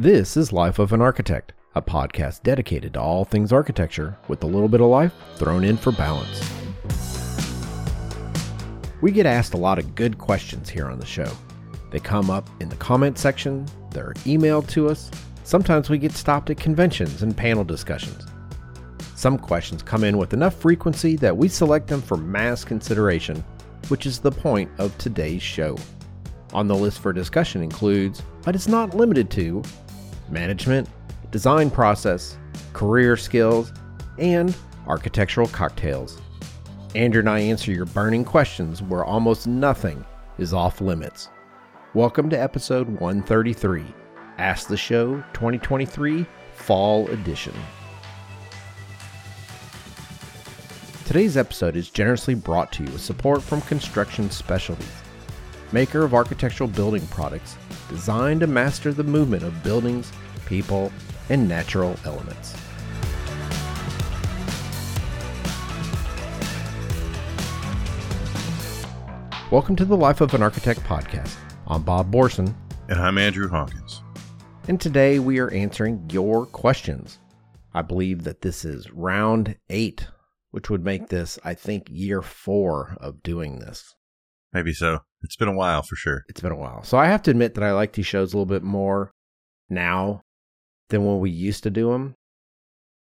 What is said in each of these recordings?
This is Life of an Architect, a podcast dedicated to all things architecture with a little bit of life thrown in for balance. We get asked a lot of good questions here on the show. They come up in the comment section, they're emailed to us. Sometimes we get stopped at conventions and panel discussions. Some questions come in with enough frequency that we select them for mass consideration, which is the point of today's show. On the list for discussion includes, but it's not limited to, management, design process, career skills, and architectural cocktails. Andrew and I answer your burning questions where almost nothing is off limits. Welcome to episode 133 Ask the Show 2023 Fall Edition. Today's episode is generously brought to you with support from Construction Specialties, maker of architectural building products designed to master the movement of buildings, people, and natural elements. Welcome to the Life of an Architect podcast. I'm Bob Borson, And I'm Andrew Hawkins. and today we are answering your questions. I believe that this is round eight, which would make this, I think, year four of doing this. Maybe so. It's been a while for sure. It's been a while. So I have to admit that I like these shows a little bit more now than when we used to do them.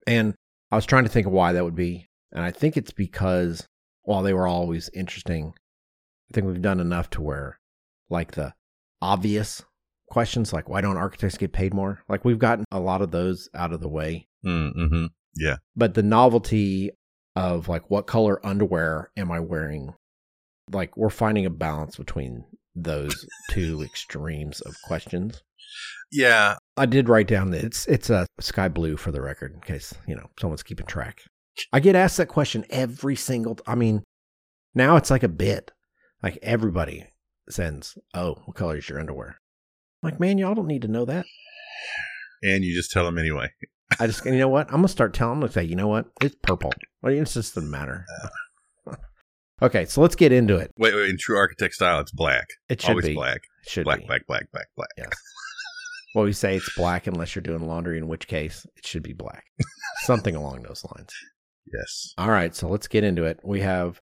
And I was trying to think of why that would be. And I think it's because while they were always interesting, I think we've done enough to where, like, the obvious questions, like, why don't architects get paid more? Like, we've gotten a lot of those out of the way. Mm-hmm. Yeah. But the novelty of, like, what color underwear am I wearing? Like, we're finding a balance between those two extremes of questions. Yeah. I did write down that it's it's a sky blue for the record in case you know someone's keeping track. I get asked that question every single. I mean, now it's like a bit. Like everybody sends, "Oh, what color is your underwear?" I'm like, man, y'all don't need to know that. And you just tell them anyway. I just, you know what? I'm gonna start telling them. to Say, you know what? It's purple. Well, it just doesn't matter. okay, so let's get into it. Wait, wait. In true architect style, it's black. It should Always be black. It should Black, be. black, black, black, black. Yeah. Well, we say it's black unless you're doing laundry, in which case it should be black. Something along those lines. Yes. All right, so let's get into it. We have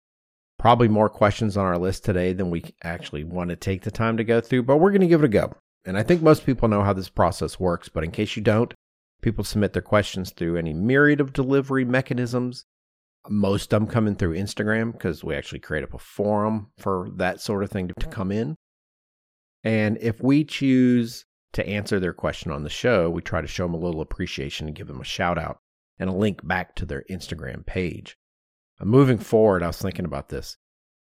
probably more questions on our list today than we actually want to take the time to go through, but we're going to give it a go. And I think most people know how this process works, but in case you don't, people submit their questions through any myriad of delivery mechanisms. Most of them coming through Instagram because we actually create up a forum for that sort of thing to, to come in. And if we choose to answer their question on the show, we try to show them a little appreciation and give them a shout out and a link back to their Instagram page. Uh, moving forward, I was thinking about this.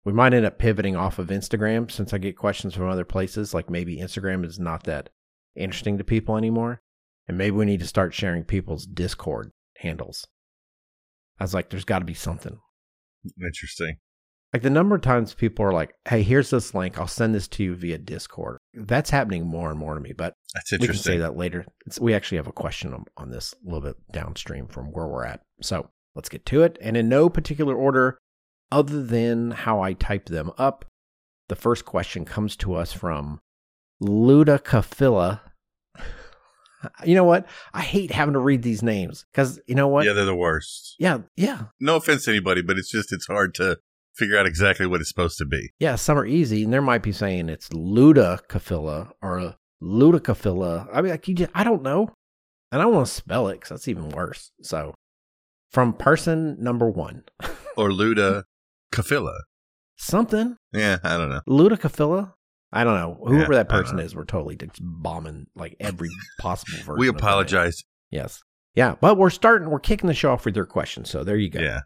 We might end up pivoting off of Instagram since I get questions from other places. Like maybe Instagram is not that interesting to people anymore. And maybe we need to start sharing people's Discord handles. I was like, there's got to be something. Interesting. Like the number of times people are like, hey, here's this link. I'll send this to you via Discord. That's happening more and more to me. But That's we can say that later. It's, we actually have a question on, on this a little bit downstream from where we're at. So let's get to it. And in no particular order, other than how I type them up, the first question comes to us from Ludacafilla. You know what? I hate having to read these names because you know what? Yeah, they're the worst. yeah, yeah, No offense to anybody, but it's just, it's hard to figure out exactly what it's supposed to be. yeah. Some are easy, and there might be saying it's Ludacafilla or Ludacafilla. I mean, like you just, I don't know. And I don't want to spell it because that's even worse. So, from person number one, Or Luda Kafila. something Yeah, I don't know. Ludacafilla. I don't know. Whoever Yeah, that person is, we're totally just bombing like every possible version. We apologize. Yes. Yeah, but we're starting. We're kicking the show off with their question. So there you go. Yeah.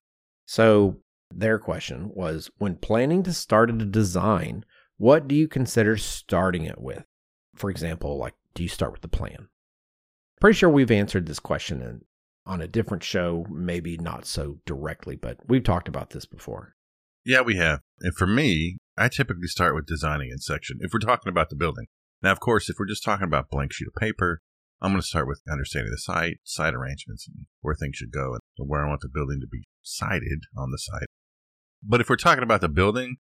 So their question was: When planning to start a design, what do you consider starting it with? For example, like, do you start with the plan? Pretty sure we've answered this question in, on a different show, maybe not so directly, but we've talked about this before. Yeah, we have. And for me, I typically start with designing in section if we're talking about the building. Now, of course, if we're just talking about blank sheet of paper, I'm going to start with understanding the site, site arrangements, and where things should go, and where I want the building to be sited on the site. But if we're talking about the building,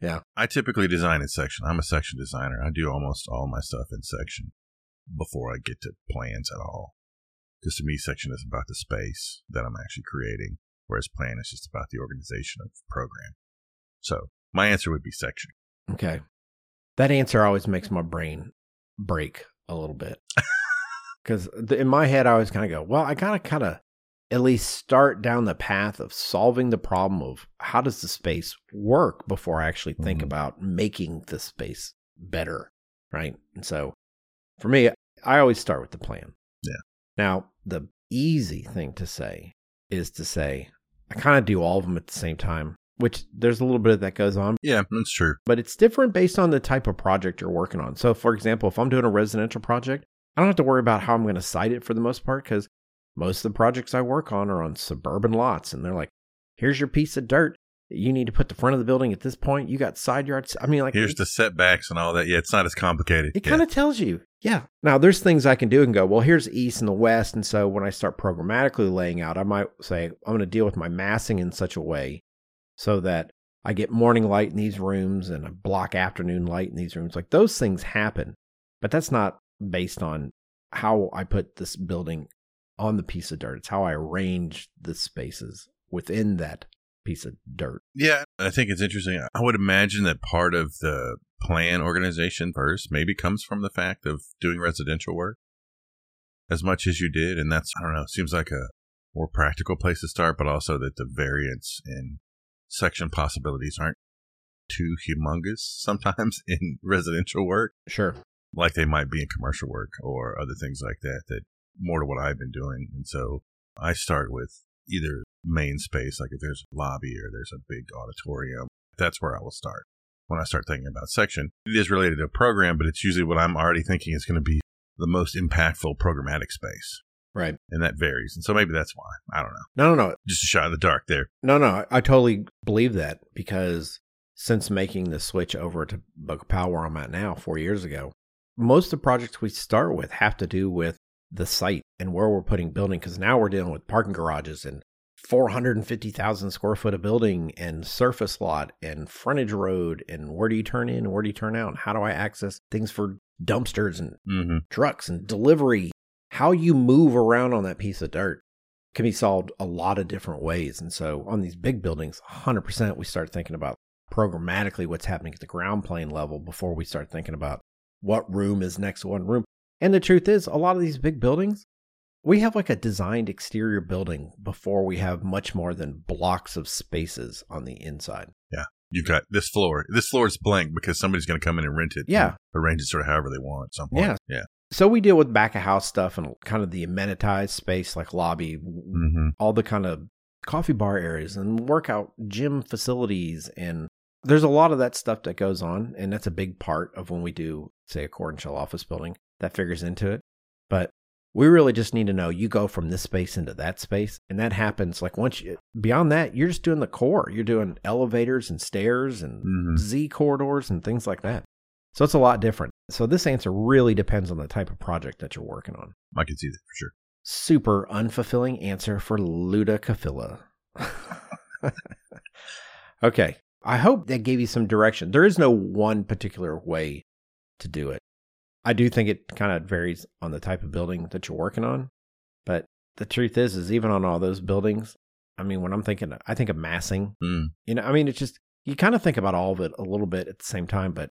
Yeah. I typically design in section. I'm a section designer. I do almost all my stuff in section. before I get to plans at all. Because to me, section is about the space that I'm actually creating, whereas plan is just about the organization of the program. So my answer would be section. Okay. That answer always makes my brain break a little bit. Because in my head, I always kind of go, well, I got to kind of at least start down the path of solving the problem of how does the space work before I actually think Mhm. about making the space better. Right. And so for me, I always start with the plan. Yeah. Now, the easy thing to say is to say, I kind of do all of them at the same time, which there's a little bit of that goes on, Yeah, that's true. but it's different based on the type of project you're working on. So, for example, if I'm doing a residential project, I don't have to worry about how I'm going to site it for the most part because most of the projects I work on are on suburban lots, and they're like, "Here's your piece of dirt. That you need to put the front of the building at this point. You got side yards. I mean, like Here's the setbacks and all that. Yeah, it's not as complicated. it Yeah. kind of tells you. Yeah. Now there's things I can do and go, well, here's east and the west. And so when I start programmatically laying out, I might say, I'm going to deal with my massing in such a way so that I get morning light in these rooms and I block afternoon light in these rooms. Like those things happen, but that's not based on how I put this building on the piece of dirt. It's how I arrange the spaces within that piece of dirt. Yeah, I think it's interesting. I would imagine that part of the plan organization first maybe comes from the fact of doing residential work as much as you did. And that's, I don't know, seems like a more practical place to start, but also that the variance in section possibilities aren't too humongous sometimes in residential work, Sure. like they might be in commercial work or other things like that, that more to what I've been doing. And so I start with either main space, like if there's a lobby or there's a big auditorium, that's where I will start. When I start thinking about section, it is related to a program, but it's usually what I'm already thinking is going to be the most impactful programmatic space. Right. And that varies. And so maybe that's why. I don't know. No, no, no. Just a shot in the dark there. No, no, I, I totally believe that because since making the switch over to Boca Powell, where I'm at now, four years ago, most of the projects we start with have to do with the site and where we're putting building. Because now we're dealing with parking garages and 450,000 square foot of building and surface lot and frontage road and where do you turn in and where do you turn out? And how do I access things for dumpsters and Mm-hmm. trucks and delivery, how you move around on that piece of dirt can be solved a lot of different ways. And so on these big buildings, 100% we start thinking about programmatically what's happening at the ground plane level before we start thinking about what room is next to what room. And the truth is, a lot of these big buildings, we have like a designed exterior building before we have much more than blocks of spaces on the inside. Yeah. You've got this floor. This floor is blank because somebody's going to come in and rent it. Yeah. Arrange it sort of however they want at some point. Yeah. Yeah. So we deal with back of house stuff and kind of the amenitized space like lobby, Mm-hmm. all the kind of coffee bar areas and workout gym facilities and there's a lot of that stuff that goes on and that's a big part of when we do say a core and shell office building that figures into it but we really just need to know you go from this space into that space and that happens like once you beyond that you're just doing the core you're doing elevators and stairs and Mhm. z corridors and things like that so it's a lot different so this answer really depends on the type of project that you're working on I can see that for sure. super unfulfilling answer for Luda Kafila. okay. I hope that gave you some direction. There is no one particular way to do it. I do think it kind of varies on the type of building that you're working on. But the truth is, is even on all those buildings, I mean, when I'm thinking, I think of massing, Mm. you know, I mean, it's just, you kind of think about all of it a little bit at the same time. But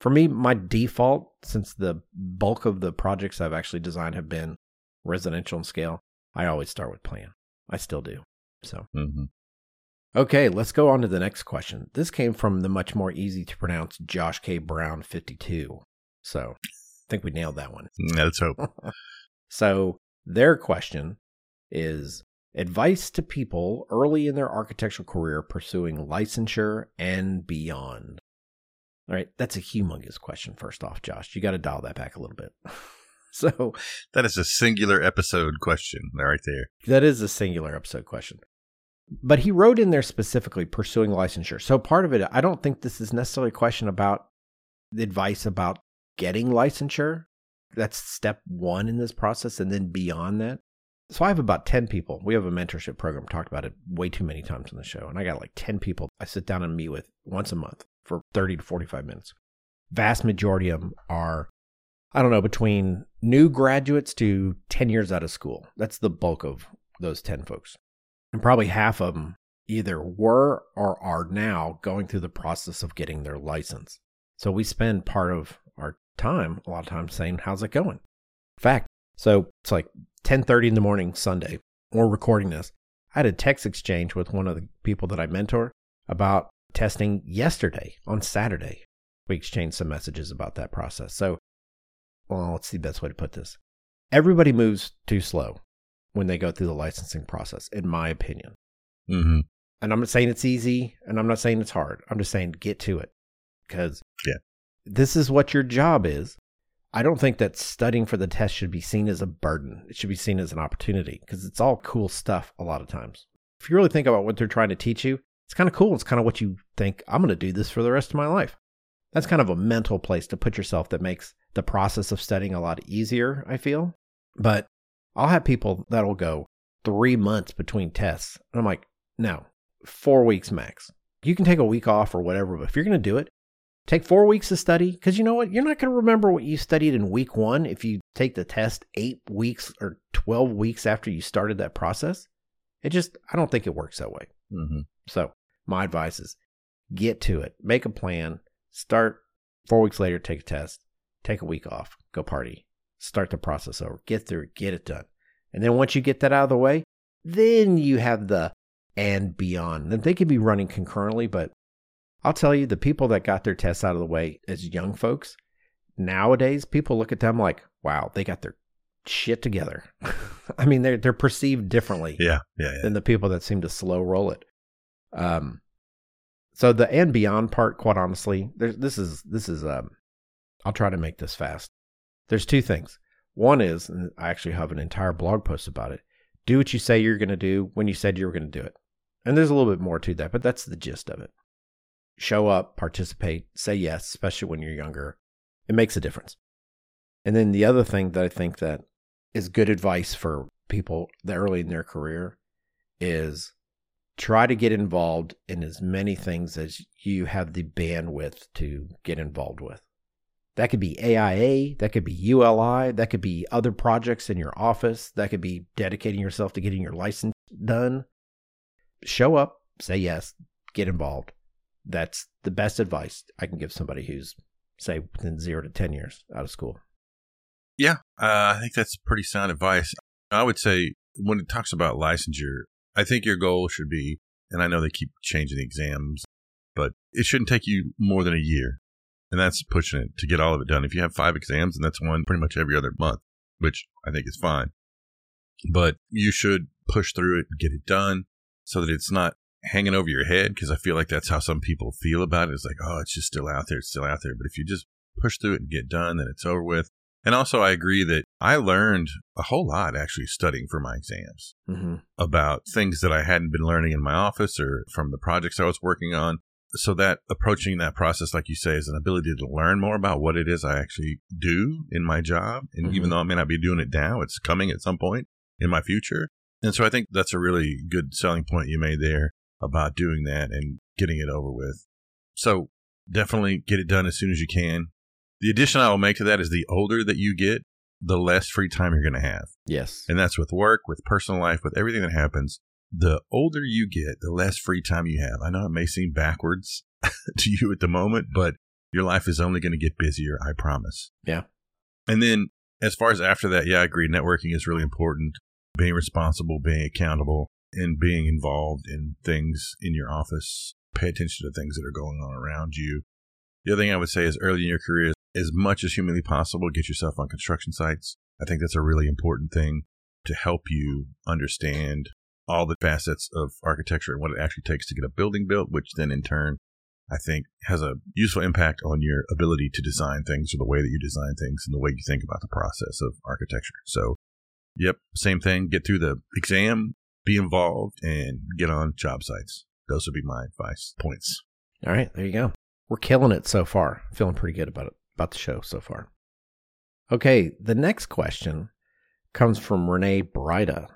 for me, my default, since the bulk of the projects I've actually designed have been residential in scale, I always start with plan. I still do. So, hmm okay, let's go on to the next question. This came from the much more easy to pronounce Josh K. Brown 52. So, I think we nailed that one. Let's hope. So, their question is advice to people early in their architectural career pursuing licensure and beyond. All right, that's a humongous question, first off, Josh. You got to dial that back a little bit. so, That is a singular episode question right there. that is a singular episode question. But he wrote in there specifically pursuing licensure. So, part of it, I don't think this is necessarily a question about the advice about getting licensure. That's step one in this process. And then beyond that, so I have about 10 people. We have a mentorship program, talked about it way too many times on the show. And I got like 10 people I sit down and meet with once a month for 30 to 45 minutes. Vast majority of them are I don't know, between new graduates to 10 years out of school. That's the bulk of those 10 folks. And probably half of them either were or are now going through the process of getting their license. So we spend part of time, a lot of times, saying, How's it going? Fact. So it's like 10:30 in the morning Sunday. We're recording this. I had a text exchange with one of the people that I mentor about testing yesterday on Saturday. We exchanged some messages about that process. So, well, let's see the best way to put this. Everybody moves too slow when they go through the licensing process, in my opinion. Mm-hmm. And I'm not saying it's easy and I'm not saying it's hard. I'm just saying get to it because Yeah. This is what your job is. I don't think that studying for the test should be seen as a burden. It should be seen as an opportunity because it's all cool stuff a lot of times. If you really think about what they're trying to teach you, it's kind of cool. It's kind of what you think, I'm going to do this for the rest of my life. That's kind of a mental place to put yourself that makes the process of studying a lot easier, I feel. But I'll have people that'll go three months between tests. And I'm like, no, four weeks max. You can take a week off or whatever, but if you're going to do it, take four weeks to study. Because you know what? You're not going to remember what you studied in week one if you take the test eight weeks or 12 weeks after you started that process. It just, I don't think it works that way. Mm-hmm. So, my advice is get to it, make a plan, start four weeks later, take a test, take a week off, go party, start the process over, get through it, get it done. And then once you get that out of the way, then you have the and beyond. And they can be running concurrently, but I'll tell you, the people that got their tests out of the way as young folks, nowadays people look at them like, wow, they got their shit together. I mean, they're they're perceived differently Yeah, yeah, yeah. than the people that seem to slow roll it. Um, so the and beyond part, quite honestly, there's this is this is um, I'll try to make this fast. There's two things. One is, and I actually have an entire blog post about it. Do what you say you're going to do when you said you were going to do it. And there's a little bit more to that, but that's the gist of it. Show up, participate, say yes, especially when you're younger. It makes a difference. And then the other thing that I think that is good advice for people that early in their career is try to get involved in as many things as you have the bandwidth to get involved with. That could be AIA, that could be ULI, that could be other projects in your office, that could be dedicating yourself to getting your license done. Show up, say yes, get involved. That's the best advice I can give somebody who's, say, within zero to 10 years out of school. Yeah, uh, I think that's pretty sound advice. I would say when it talks about licensure, I think your goal should be, and I know they keep changing the exams, but it shouldn't take you more than a year. And that's pushing it to get all of it done. If you have five exams, and that's one pretty much every other month, which I think is fine. But you should push through it and get it done so that it's not hanging over your head because I feel like that's how some people feel about it. It's like, oh, it's just still out there, it's still out there. But if you just push through it and get done, then it's over with. And also, I agree that I learned a whole lot actually studying for my exams Mm-hmm. about things that I hadn't been learning in my office or from the projects I was working on. So that approaching that process, like you say, is an ability to learn more about what it is I actually do in my job. And even Mhm. though I may not be doing it now, it's coming at some point in my future. And so I think that's a really good selling point you made there about doing that and getting it over with. So definitely get it done as soon as you can. The addition I will make to that is the older that you get, the less free time you're going to have. Yes. And that's with work, with personal life, with everything that happens. The older you get, the less free time you have. I know it may seem backwards to you at the moment, but your life is only going to get busier, I promise. Yeah. And then as far as after that, yeah, I agree. Networking is really important. Being responsible, being accountable, and being involved in things in your office. Pay attention to things that are going on around you. The other thing I would say is early in your career, as much as humanly possible, get yourself on construction sites. I think that's a really important thing to help you understand all the facets of architecture and what it actually takes to get a building built, which then in turn, I think has a useful impact on your ability to design things or the way that you design things and the way you think about the process of architecture. So, yep, same thing. Get through the exam, be involved, and get on job sites. Those would be my advice points. All right, there you go. We're killing it so far. Feeling pretty good about it, about the show so far. Okay, the next question comes from Renee Brida,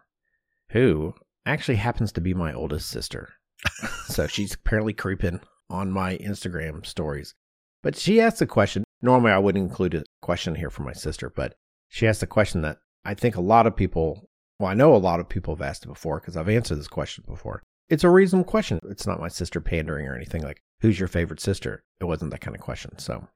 who actually happens to be my oldest sister. so she's apparently creeping on my Instagram stories. But she asked a question Normally, I would include a question here from my sister, but she asked a question that I think a lot of people, well, I know a lot of people have asked it before because I've answered this question before. It's a reasonable question. It's not my sister pandering or anything like, who's your favorite sister? It wasn't that kind of question. So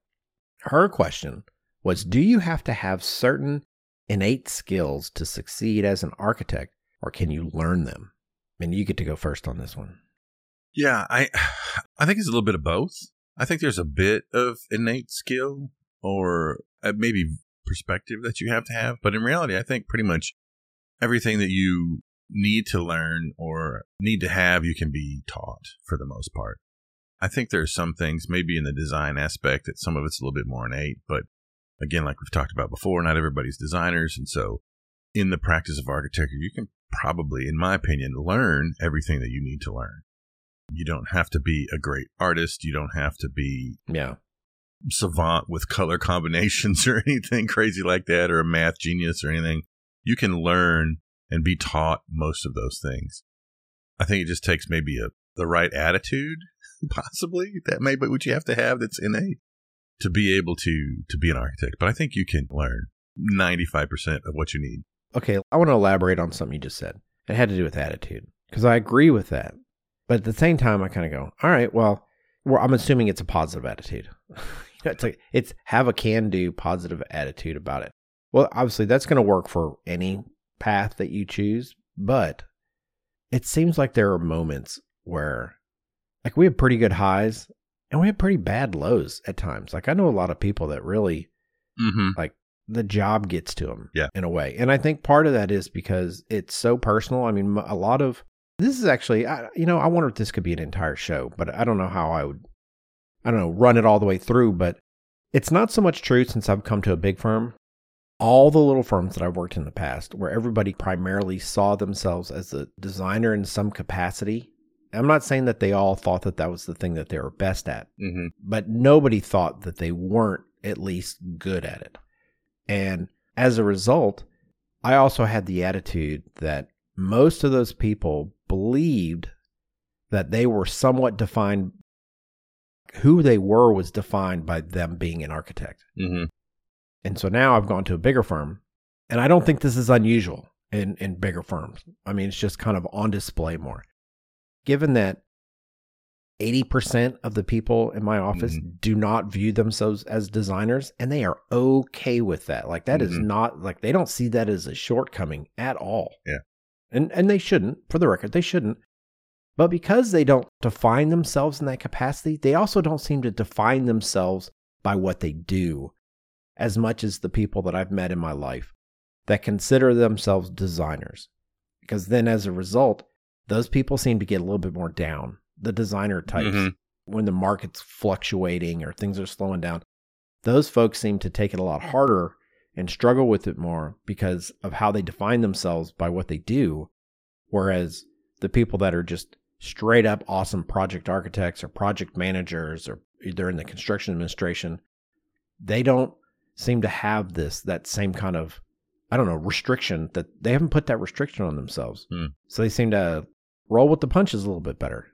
her question was Do you have to have certain innate skills to succeed as an architect, or can you learn them? And you get to go first on this one. Yeah, I I think it's a little bit of both. I think there's a bit of innate skill or uh, maybe perspective that you have to have, but in reality, I think pretty much everything that you need to learn or need to have, you can be taught for the most part. I think there are some things maybe in the design aspect that some of it's a little bit more innate, but again, like we've talked about before, not everybody's designers. And so in the practice of architecture, you can probably, in my opinion, learn everything that you need to learn. You don't have to be a great artist. You don't have to be Yeah. savant with color combinations or anything crazy like that or a math genius or anything. You can learn and be taught most of those things. I think it just takes maybe a the right attitude, possibly. That may be what you have to have that's innate to be able to to be an architect. But I think you can learn 95% of what you need. Okay, I want to elaborate on something you just said. It had to do with attitude because I agree with that. But at the same time, I kind of go, all right, well, well, I'm assuming it's a positive attitude. it's like it's have a can do positive attitude about it. Well, obviously, that's going to work for any path that you choose, but it seems like there are moments where, like, we have pretty good highs and we have pretty bad lows at times. Like, I know a lot of people that really Mm-hmm. the job gets to them Yeah. in a way and i think part of that is because it's so personal i mean a lot of this is actually I, you know i wonder if this could be an entire show but i don't know how i would i don't know run it all the way through but it's not so much true since i've come to a big firm all the little firms that i've worked in the past where everybody primarily saw themselves as a designer in some capacity i'm not saying that they all thought that that was the thing that they were best at Mm-hmm. but nobody thought that they weren't at least good at it. And as a result, I also had the attitude that most of those people believed that they were somewhat defined, who they were was defined by them being an architect. Mm-hmm. And so now I've gone to a bigger firm, and I don't think this is unusual in, in bigger firms. I mean, it's just kind of on display more. Given that 80% of the people in my office do not view themselves as designers, and they are okay with that. Like, that is Mhm. not, like, they don't see that as a shortcoming at all. Yeah. And, and they shouldn't, for the record, they shouldn't. But because they don't define themselves in that capacity, they also don't seem to define themselves by what they do as much as the people that I've met in my life that consider themselves designers. Because then as a result, those people seem to get a little bit more down. The designer types, Mhm. when the market's fluctuating or things are slowing down, those folks seem to take it a lot harder and struggle with it more because of how they define themselves by what they do. Whereas the people that are just straight up awesome project architects or project managers or they're in the construction administration, they don't seem to have this that same kind of I don't know restriction that they haven't put that restriction on themselves. Hmm. So they seem to roll with the punches a little bit better.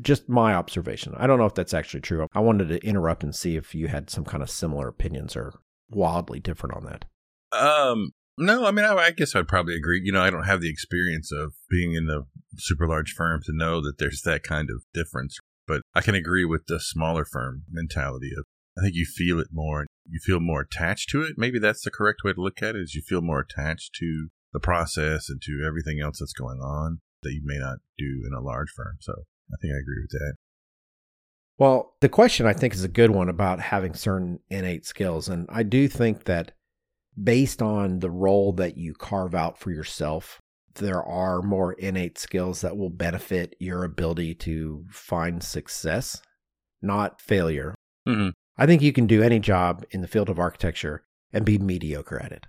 Just my observation. I don't know if that's actually true. I wanted to interrupt and see if you had some kind of similar opinions or wildly different on that. Um, no, I mean, I, I guess I'd probably agree. You know, I don't have the experience of being in the super large firm to know that there's that kind of difference, but I can agree with the smaller firm mentality of, I think you feel it more. You feel more attached to it. Maybe that's the correct way to look at it is you feel more attached to the process and to everything else that's going on that you may not do in a large firm. So I think I agree with that. Well, the question I think is a good one about having certain innate skills. And I do think that based on the role that you carve out for yourself, there are more innate skills that will benefit your ability to find success, not failure. Mhm. I think you can do any job in the field of architecture and be mediocre at it.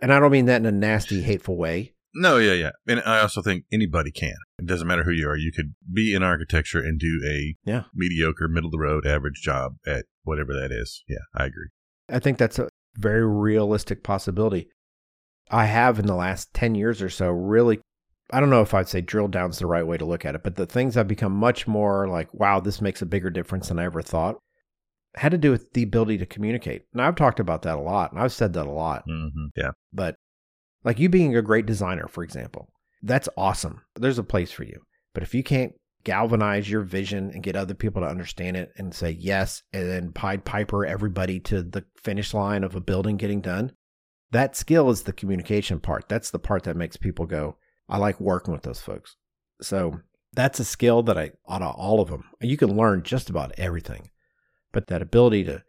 And I don't mean that in a nasty, hateful way. No, yeah, yeah. And I also think anybody can. It doesn't matter who you are. You could be in architecture and do a Yeah. mediocre, middle of the road, average job at whatever that is. Yeah, I agree. I think that's a very realistic possibility. I have in the last 10 years or so really, I don't know if I'd say drill down's the right way to look at it, but the things I've become much more like, wow, this makes a bigger difference than I ever thought. Had to do with the ability to communicate. And I've talked about that a lot, and I've said that a lot. hmm Yeah. But like you being a great designer, for example, that's awesome. There's a place for you. But if you can't galvanize your vision and get other people to understand it and say yes, and then Pied Piper everybody to the finish line of a building getting done, that skill is the communication part. That's the part that makes people go, I like working with those folks. So that's a skill that I out of all of them. You can learn just about everything. But that ability to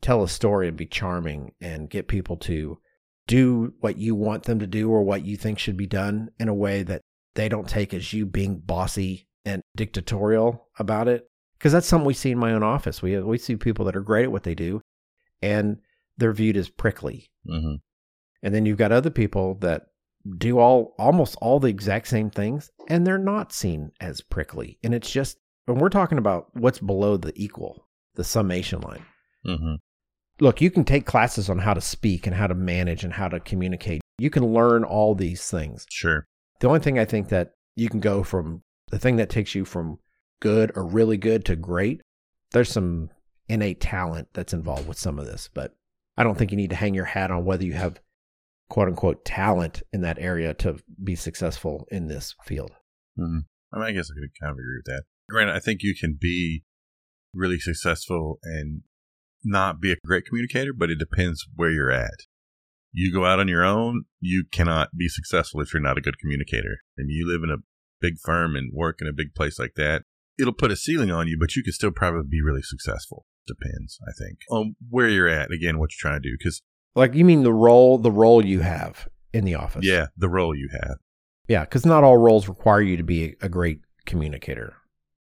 tell a story and be charming and get people to do what you want them to do or what you think should be done in a way that they don't take as you being bossy and dictatorial about it. Because that's something we see in my own office. We we see people that are great at what they do, and they're viewed as prickly. hmm And then you've got other people that do all almost all the exact same things, and they're not seen as prickly. And it's just when we're talking about what's below the equal, the summation line hmm look, you can take classes on how to speak and how to manage and how to communicate. You can learn all these things. Sure. The only thing I think that you can go from the thing that takes you from good or really good to great, there's some innate talent that's involved with some of this, but I don't think you need to hang your hat on whether you have quote unquote talent in that area to be successful in this field. hmm I mean, I guess I could kind of agree with that. Grant, I think you can be really successful and not be a great communicator, but it depends where you're at. You go out on your own, you cannot be successful if you're not a good communicator. And you live in a big firm and work in a big place like that, it'll put a ceiling on you, but you can still probably be really successful. Depends, I think, on where you're at. Again, what you're trying to do. Because Like you mean the role the role you have in the office. yeah, the role you have, Yeah, because not all roles require you to be a great communicator.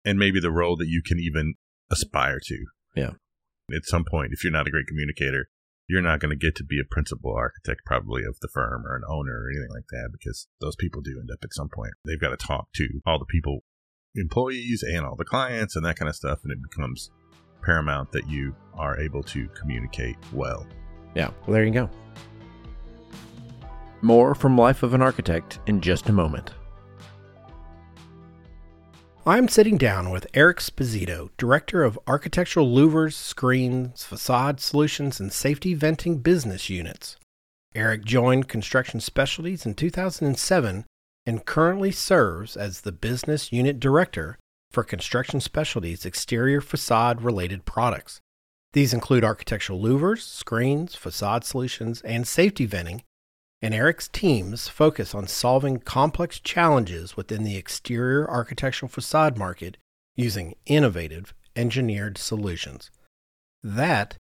and maybe the role that you can even aspire to. Yeah. At some point, if you're not a great communicator, you're not going to get to be a principal architect, probably of the firm or an owner or anything like that, because those people do end up at some point. They've got to talk to all the people, employees, and all the clients, and that kind of stuff, and it becomes paramount that you are able to communicate well. Yeah, well, there you go. More from Life of an Architect in just a moment. I'm sitting down with Eric Sposito, Director of Architectural Louvers, Screens, Facade Solutions, and Safety Venting Business Units. Eric joined Construction Specialties in 2007 and currently serves as the Business Unit Director for Construction Specialties exterior facade related products. These include architectural louvers, screens, facade solutions, and safety venting, and Eric's teams focus on solving complex challenges within the exterior architectural facade market using innovative engineered solutions. That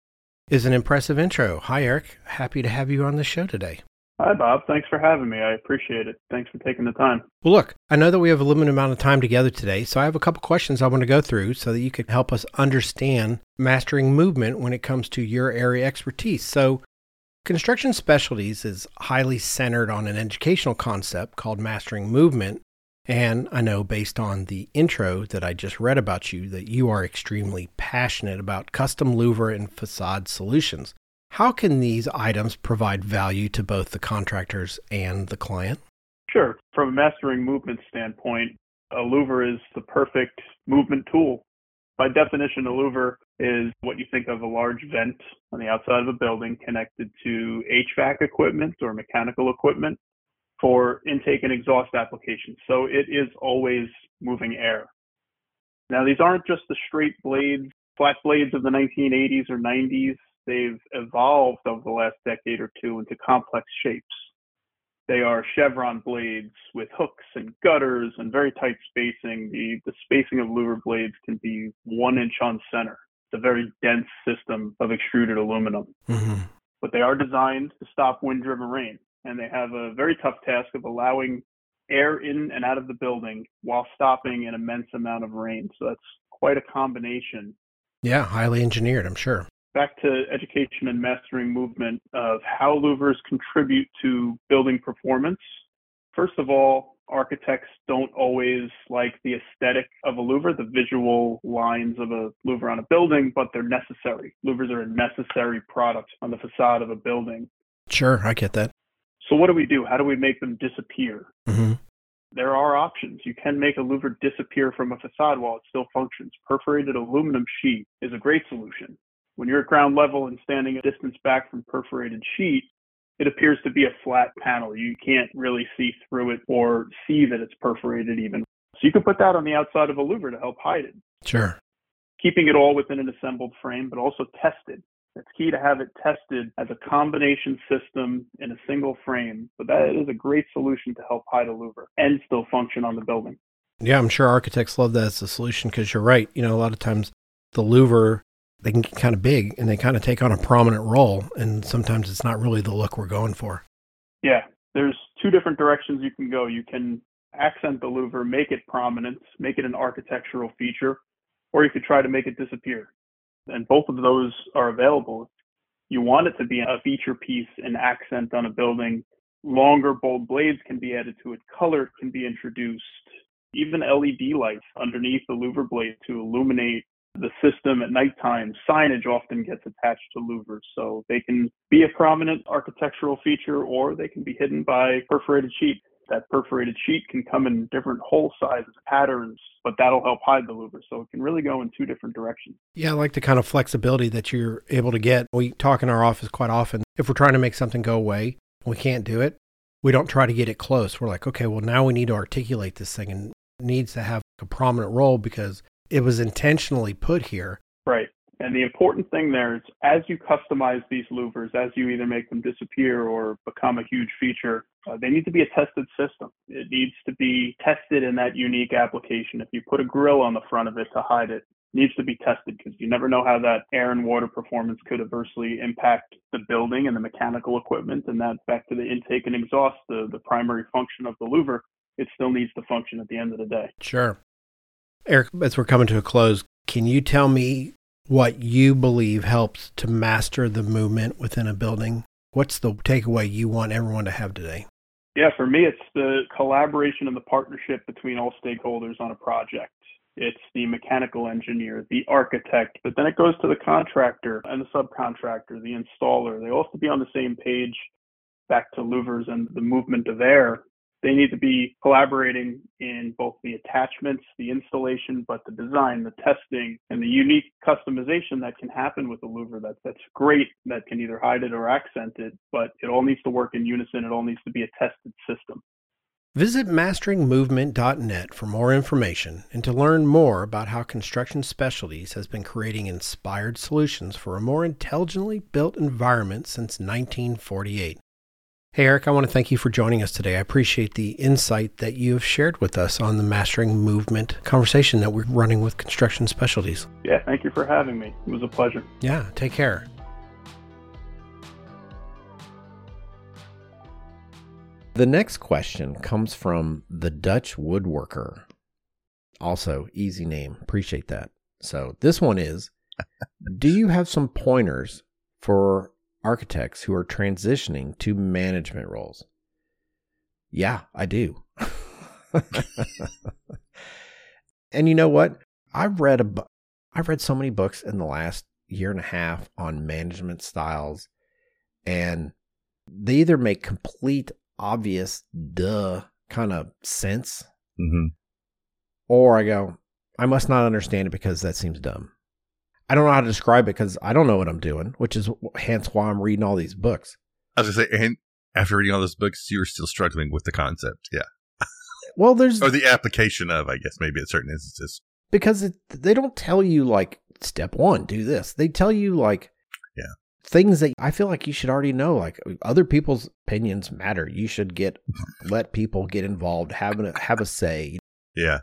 is an impressive intro. Hi, Eric. Happy to have you on the show today. Hi, Bob. Thanks for having me. I appreciate it. Thanks for taking the time. Well, look, I know that we have a limited amount of time together today, so I have a couple questions I want to go through so that you can help us understand mastering movement when it comes to your area expertise. So, Construction Specialties is highly centered on an educational concept called mastering movement. And I know based on the intro that I just read about you that you are extremely passionate about custom louver and facade solutions. How can these items provide value to both the contractors and the client? Sure. From a mastering movement standpoint, a louver is the perfect movement tool. By definition, a louver is what you think of a large vent on the outside of a building connected to HVAC equipment or mechanical equipment for intake and exhaust applications. So it is always moving air. Now, these aren't just the straight blades, flat blades of the 1980s or 90s. They've evolved over the last decade or two into complex shapes. They are chevron blades with hooks and gutters and very tight spacing. The, the spacing of louver blades can be one inch on center. It's a very dense system of extruded aluminum. Mm-hmm. But they are designed to stop wind driven rain. And they have a very tough task of allowing air in and out of the building while stopping an immense amount of rain. So that's quite a combination Yeah, highly engineered, I'm sure. Back to education and mastering movement of how louvers contribute to building performance. First of all, architects don't always like the aesthetic of a louver, the visual lines of a louver on a building, but they're necessary. Louvers are a necessary product on the facade of a building. Sure, I get that. So what do we do? How do we make them disappear? Mm-hmm. There are options. You can make a louver disappear from a facade while it still functions. Perforated aluminum sheet is a great solution. When you're at ground level and standing a distance back from perforated sheet, it appears to be a flat panel. You can't really see through it or see that it's perforated even. So you can put that on the outside of a louver to help hide it. Sure. Keeping it all within an assembled frame, but also tested. It's key to have it tested as a combination system in a single frame, but that is a great solution to help hide a louver and still function on the building. Yeah, I'm sure architects love that as a solution because you're right. You know, a lot of times the louver they can get kind of big and they kind of take on a prominent role, and sometimes it's not really the look we're going for. Yeah, there's two different directions you can go. You can accent the louver, make it prominent, make it an architectural feature, or you could try to make it disappear. And both of those are available. You want it to be a feature piece, an accent on a building. Longer, bold blades can be added to it. Color can be introduced. Even LED lights underneath the louver blade to illuminate the system at nighttime. Signage often gets attached to louvers, so they can be a prominent architectural feature or they can be hidden by perforated sheet. That perforated sheet can come in different hole sizes, patterns, but that'll help hide the louver. So it can really go in two different directions. Yeah, I like the kind of flexibility that you're able to get. We talk in our office quite often. If we're trying to make something go away, we can't do it. We don't try to get it close. We're like, okay, well, now we need to articulate this thing and needs to have a prominent role because it was intentionally put here. Right. And the important thing there is as you customize these louvers, as you either make them disappear or become a huge feature, uh, they need to be a tested system. It needs to be tested in that unique application. If you put a grill on the front of it to hide it, it needs to be tested because you never know how that air and water performance could adversely impact the building and the mechanical equipment. And that back to the intake and exhaust, the, the primary function of the louver, it still needs to function at the end of the day. Sure. Eric, as we're coming to a close, can you tell me what you believe helps to master the movement within a building? What's the takeaway you want everyone to have today? Yeah, for me, it's the collaboration and the partnership between all stakeholders on a project. It's the mechanical engineer, the architect, but then it goes to the contractor and the subcontractor, the installer. They all have to be on the same page back to louvers and the movement of air they need to be collaborating in both the attachments, the installation, but the design, the testing, and the unique customization that can happen with the louver. That, that's great. That can either hide it or accent it, but it all needs to work in unison. It all needs to be a tested system. Visit masteringmovement.net for more information and to learn more about how Construction Specialties has been creating inspired solutions for a more intelligently built environment since 1948. Hey, Eric, I want to thank you for joining us today. I appreciate the insight that you have shared with us on the Mastering Movement conversation that we're running with Construction Specialties. Yeah, thank you for having me. It was a pleasure. Yeah, take care. The next question comes from the Dutch Woodworker. Also, easy name. Appreciate that. So, this one is Do you have some pointers for architects who are transitioning to management roles? Yeah, I do. and you know what? I've read a bu- I've read so many books in the last year and a half on management styles and they either make complete obvious duh kind of sense Mm-hmm. or I go I must not understand it because that seems dumb. I don't know how to describe it because I don't know what I'm doing, which is hence why I'm reading all these books. I was gonna say, and after reading all those books, you were still struggling with the concept, yeah, Well, there's or the application of, I guess, maybe at certain instances. because it, they don't tell you like step one, do this. They tell you like Yeah. things that I feel like you should already know. Like other people's opinions matter. You should get let people get involved, have a have a say. Yeah,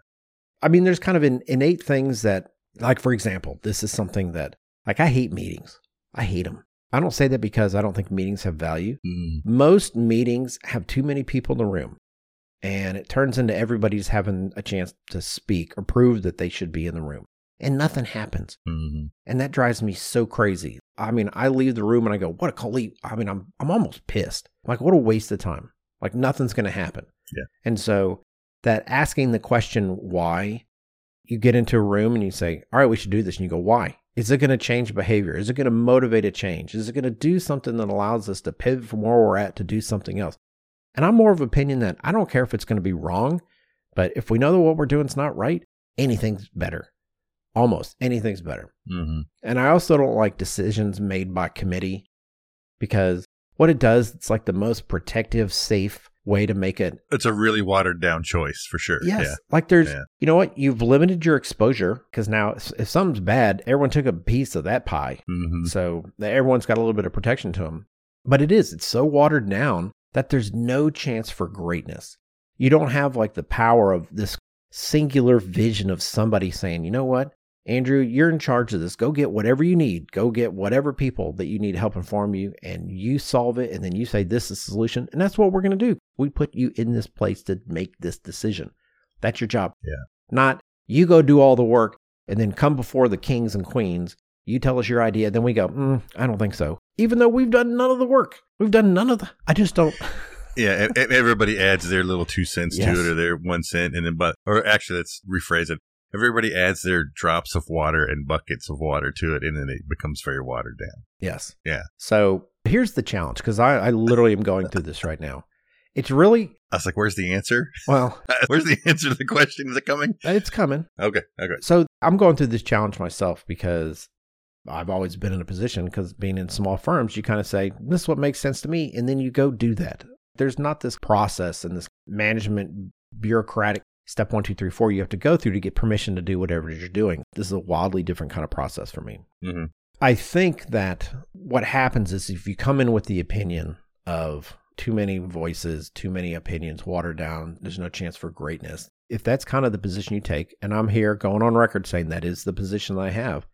I mean, there's kind of in, innate things that, like for example, this is something that like I hate meetings. I hate them. I don't say that because I don't think meetings have value. mm Most meetings have too many people in the room, and it turns into everybody's having a chance to speak or prove that they should be in the room, and nothing happens. hmm And that drives me so crazy. I mean, I leave the room and I go, "What a complete!" I mean, I'm I'm almost pissed. Like, what a waste of time. Like, nothing's going to happen. Yeah. And so that asking the question why, you get into a room and you say, "All right, we should do this," and you go, "Why?" Is it going to change behavior? Is it going to motivate a change? Is it going to do something that allows us to pivot from where we're at to do something else? And I'm more of opinion that I don't care if it's going to be wrong, but if we know that what we're doing is not right, anything's better. Almost anything's better. hmm And I also don't like decisions made by committee because what it does, it's like the most protective, safe way to make it. It's a really watered down choice for sure. Yes. Yeah. Like there's, Yeah. you know what? You've limited your exposure because now if, if something's bad, everyone took a piece of that pie. hmm So everyone's got a little bit of protection to them. But it is, it's so watered down that there's no chance for greatness. You don't have like the power of this singular vision of somebody saying, you know what, Andrew, you're in charge of this. Go get whatever you need. Go get whatever people that you need to help inform you, and you solve it. And then you say, this is the solution. And that's what we're going to do. We put you in this place to make this decision. That's your job. Yeah. Not you go do all the work and then come before the kings and queens. You tell us your idea, then we go, mm, I don't think so. Even though we've done none of the work, we've done none of the. I just don't. Yeah, everybody adds their little two cents Yes. to it, or their one cent, and then but or actually, let's rephrase it. Everybody adds their drops of water and buckets of water to it, and then it becomes very watered down. Yes. Yeah. So here's the challenge because I, I literally am going through this right now. It's really, I was like, "Where's the answer? well, Where's the answer to the question? Is it coming?" it's coming. Okay, okay. So I'm going through this challenge myself because I've always been in a position because being in small firms, you kind of say, this is what makes sense to me. And then you go do that. There's not this process and this management bureaucratic step one, two, three, four you have to go through to get permission to do whatever you're doing. This is a wildly different kind of process for me. hmm I think that what happens is if you come in with the opinion of too many voices, too many opinions, watered down, there's no chance for greatness. If that's kind of the position you take, and I'm here going on record saying that is the position I have,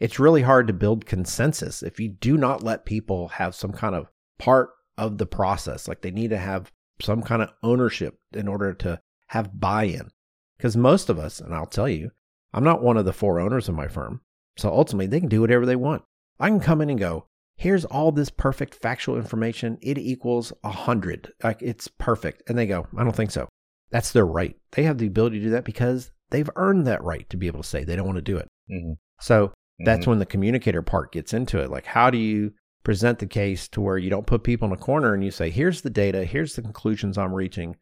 it's really hard to build consensus if you do not let people have some kind of part of the process. Like they need to have some kind of ownership in order to have buy in. Because most of us, and I'll tell you, I'm not one of the four owners of my firm. So ultimately, they can do whatever they want. I can come in and go, here's all this perfect factual information. It equals a hundred. Like it's perfect. And they go, I don't think so. That's their right. They have the ability to do that because they've earned that right to be able to say they don't want to do it. hmm So that's when the communicator part gets into it. Like, how do you present the case to where you don't put people in a corner and you say, here's the data, here's the conclusions I'm reaching.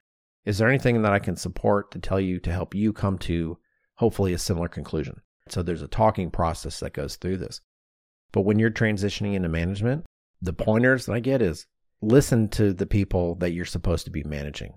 Is there anything that I can support to tell you to help you come to hopefully a similar conclusion? So there's a talking process that goes through this. But when you're transitioning into management, the pointers that I get is listen to the people that you're supposed to be managing.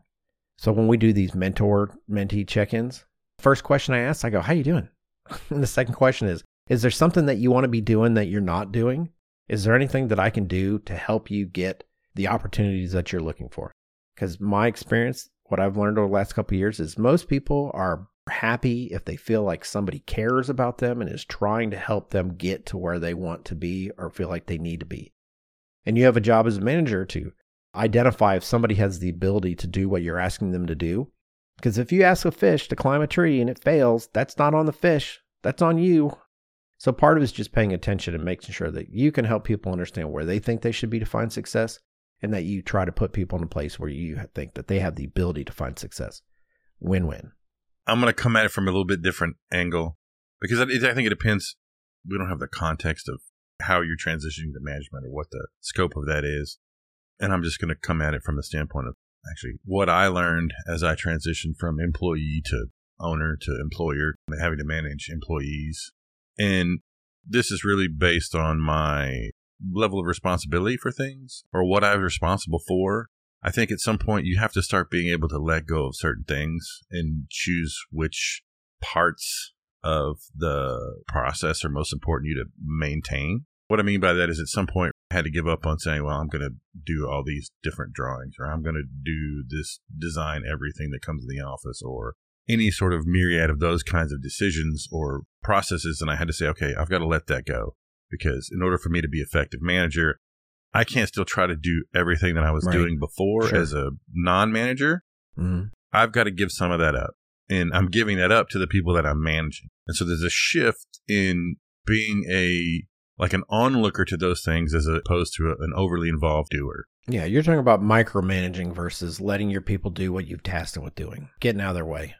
So when we do these mentor mentee check-ins, first question I ask, I go, "How are you doing?" and the second question is, "Is there something that you want to be doing that you're not doing? Is there anything that I can do to help you get the opportunities that you're looking for?" Because my experience, what I've learned over the last couple of years is most people are happy if they feel like somebody cares about them and is trying to help them get to where they want to be or feel like they need to be. And you have a job as a manager to identify if somebody has the ability to do what you're asking them to do. Because if you ask a fish to climb a tree and it fails, that's not on the fish, that's on you. So part of it is just paying attention and making sure that you can help people understand where they think they should be to find success and that you try to put people in a place where you think that they have the ability to find success. Win win. I'm going to come at it from a little bit different angle because I, think it depends. We don't have the context of how you're transitioning to management or what the scope of that is. And I'm just going to come at it from the standpoint of actually what I learned as I transitioned from employee to owner to employer, and having to manage employees. And this is really based on my level of responsibility for things or what I was responsible for. I think at some point you have to start being able to let go of certain things and choose which parts of the process are most important you to maintain. What I mean by that is at some point I had to give up on saying, well, I'm going to do all these different drawings or I'm going to do this design everything that comes in the office or any sort of myriad of those kinds of decisions or processes. And I had to say, okay, I've got to let that go because in order for me to be effective manager, I can't still try to do everything that I was Right. doing before Sure. as a non-manager. Mm-hmm. I've got to give some of that up. And I'm giving that up to the people that I'm managing. And so there's a shift in being a like an onlooker to those things as opposed to a, an overly involved doer. Yeah, you're talking about micromanaging versus letting your people do what you've tasked them with doing, getting out of their way.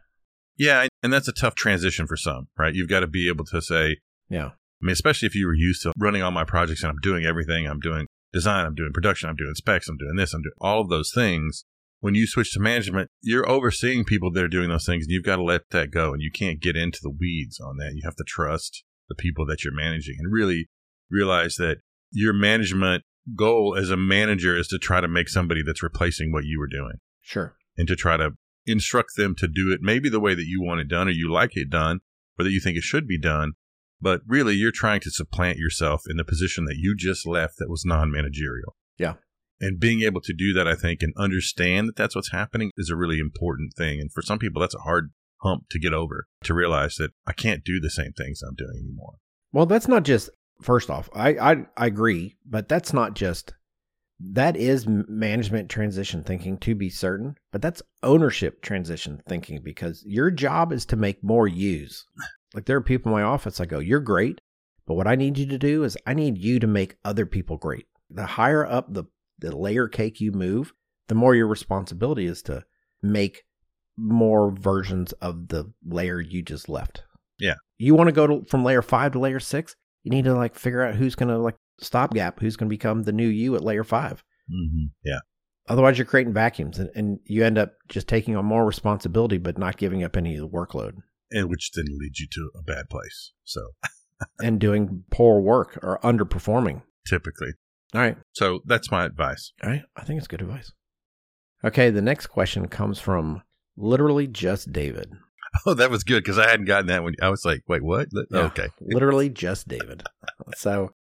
Yeah, and that's a tough transition for some, right? You've got to be able to say, Yeah. I mean, especially if you were used to running all my projects and I'm doing everything. I'm doing design, I'm doing production, I'm doing specs, I'm doing this, I'm doing all of those things. when you switch to management, you're overseeing people that are doing those things and you've got to let that go and you can't get into the weeds on that. You have to trust the people that you're managing and really realize that your management goal as a manager is to try to make somebody that's replacing what you were doing Sure. and to try to instruct them to do it maybe the way that you want it done or you like it done or that you think it should be done. But really, you're trying to supplant yourself in the position that you just left that was non managerial. Yeah. And being able to do that, I think, and understand that that's what's happening is a really important thing. And for some people, that's a hard hump to get over to realize that I can't do the same things I'm doing anymore. Well, that's not just first off. I I, I agree, but that's not just that is management transition thinking to be certain, but that's ownership transition thinking because your job is to make more use. Like there are people in my office I go, "You're great, but what I need you to do is I need you to make other people great." The higher up the the layer cake you move, the more your responsibility is to make more versions of the layer you just left. Yeah. You want to go to, from layer 5 to layer 6? You need to like figure out who's going to like stopgap, who's going to become the new you at layer 5. Mm-hmm. Yeah. Otherwise, you're creating vacuums and, and you end up just taking on more responsibility, but not giving up any of the workload And which then leads you to a bad place. So and doing poor work or underperforming. typically. All right. So that's my advice. All right. I think it's good advice. Okay. The next question comes from literally just David. Oh, that was good because I hadn't gotten that one. I was like, wait, what? Li- Yeah, Okay. literally just David. so,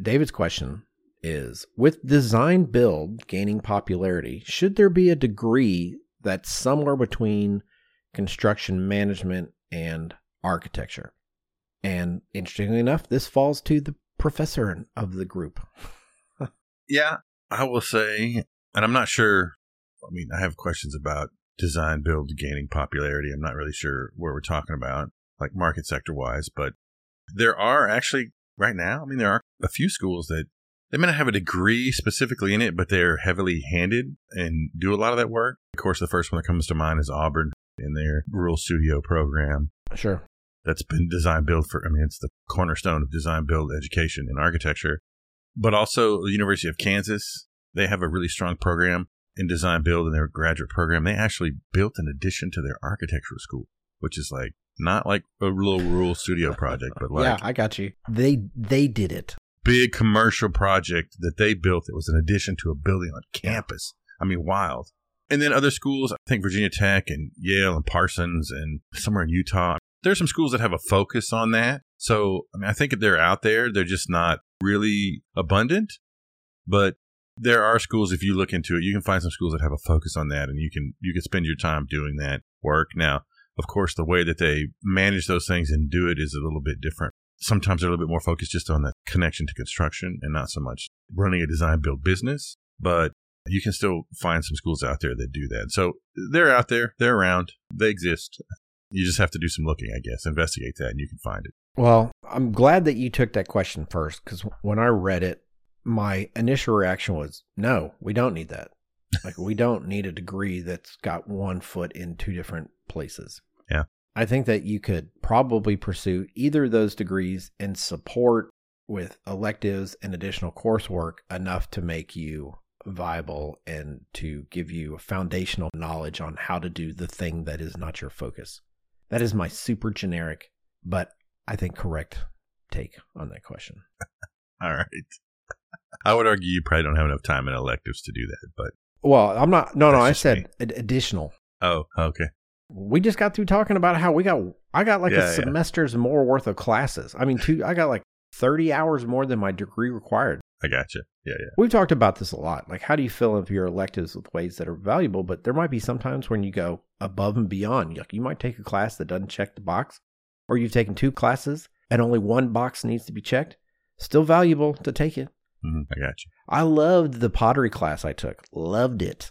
David's question is With design build gaining popularity, should there be a degree that's somewhere between construction management and architecture? And interestingly enough, this falls to the professor of the group. Yeah, I will say, and I'm not sure. I mean, I have questions about design build gaining popularity. I'm not really sure where we're talking about, like market sector wise, but there are actually right now. I mean, there are a few schools that they may not have a degree specifically in it, but they're heavily handed and do a lot of that work. Of course, the first one that comes to mind is Auburn in their rural studio program Sure. that's been design build for, I mean, it's the cornerstone of design build education in architecture. But also the University of Kansas, they have a really strong program in design build in their graduate program. They actually built an addition to their architectural school, which is like not like a little rural studio project, but like yeah, I got you. They they did it. big commercial project that they built It was an addition to a building on campus. I mean, wild. And then other schools, I think Virginia Tech and Yale and Parsons and somewhere in Utah. There's some schools that have a focus on that. So, I mean, I think if they're out there, they're just not really abundant. But there are schools, if you look into it, you can find some schools that have a focus on that and you can, you can spend your time doing that work. Now, of course, the way that they manage those things and do it is a little bit different sometimes they're a little bit more focused just on the connection to construction and not so much running a design build business. But you can still find some schools out there that do that. So they're out there, they're around, they exist. You just have to do some looking, I guess, investigate that, and you can find it. Well, I'm glad that you took that question first because when I read it, my initial reaction was, no, we don't need that. Like, we don't need a degree that's got one foot in two different places. Yeah. I think that you could probably pursue either of those degrees and support with electives and additional coursework enough to make you viable and to give you a foundational knowledge on how to do the thing that is not your focus. That is my super generic, but I think correct take on that question. All right. I would argue you probably don't have enough time in electives to do that, but Well, I'm not. No, no. I said ad- additional. oh, okay. We just got through talking about how we got. I got like Yeah, a yeah. semester's more worth of classes. I mean, two. I got like 30 hours more than my degree required. I got you. Yeah, yeah. We've talked about this a lot. Like, how do you fill up your electives with ways that are valuable? But there might be sometimes when you go above and beyond. Like, you might take a class that doesn't check the box, or you've taken two classes and only one box needs to be checked. Still valuable to take it. Mhm, I got you. I loved the pottery class I took. Loved it.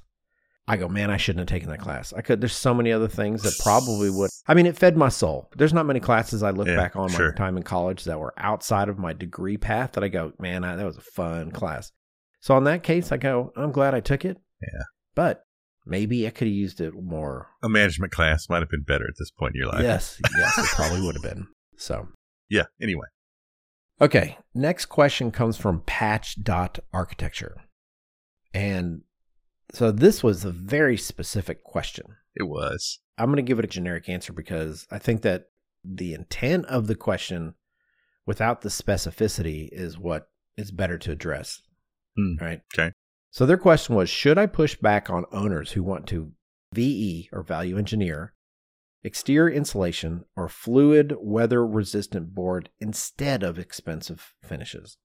I go, man, I shouldn't have taken that class. I could. There's so many other things that probably would. I mean, it fed my soul. There's not many classes I look Yeah, back on sure. my time in college that were outside of my degree path that I go, man, I, that was a fun class. So in that case, I go, I'm glad I took it. Yeah. But maybe I could have used it more. A management class might have been better at this point in your life. yes, yes, it probably would have been. So Yeah. Anyway. Okay, next question comes from Patch Dot Architecture, And So this was a very specific question. It was. I'm going to give it a generic answer because I think that the intent of the question without the specificity is what is better to address. Hmm. Right. Okay. So their question was Should I push back on owners who want to VE or value engineer exterior insulation or fluid weather resistant board instead of expensive finishes?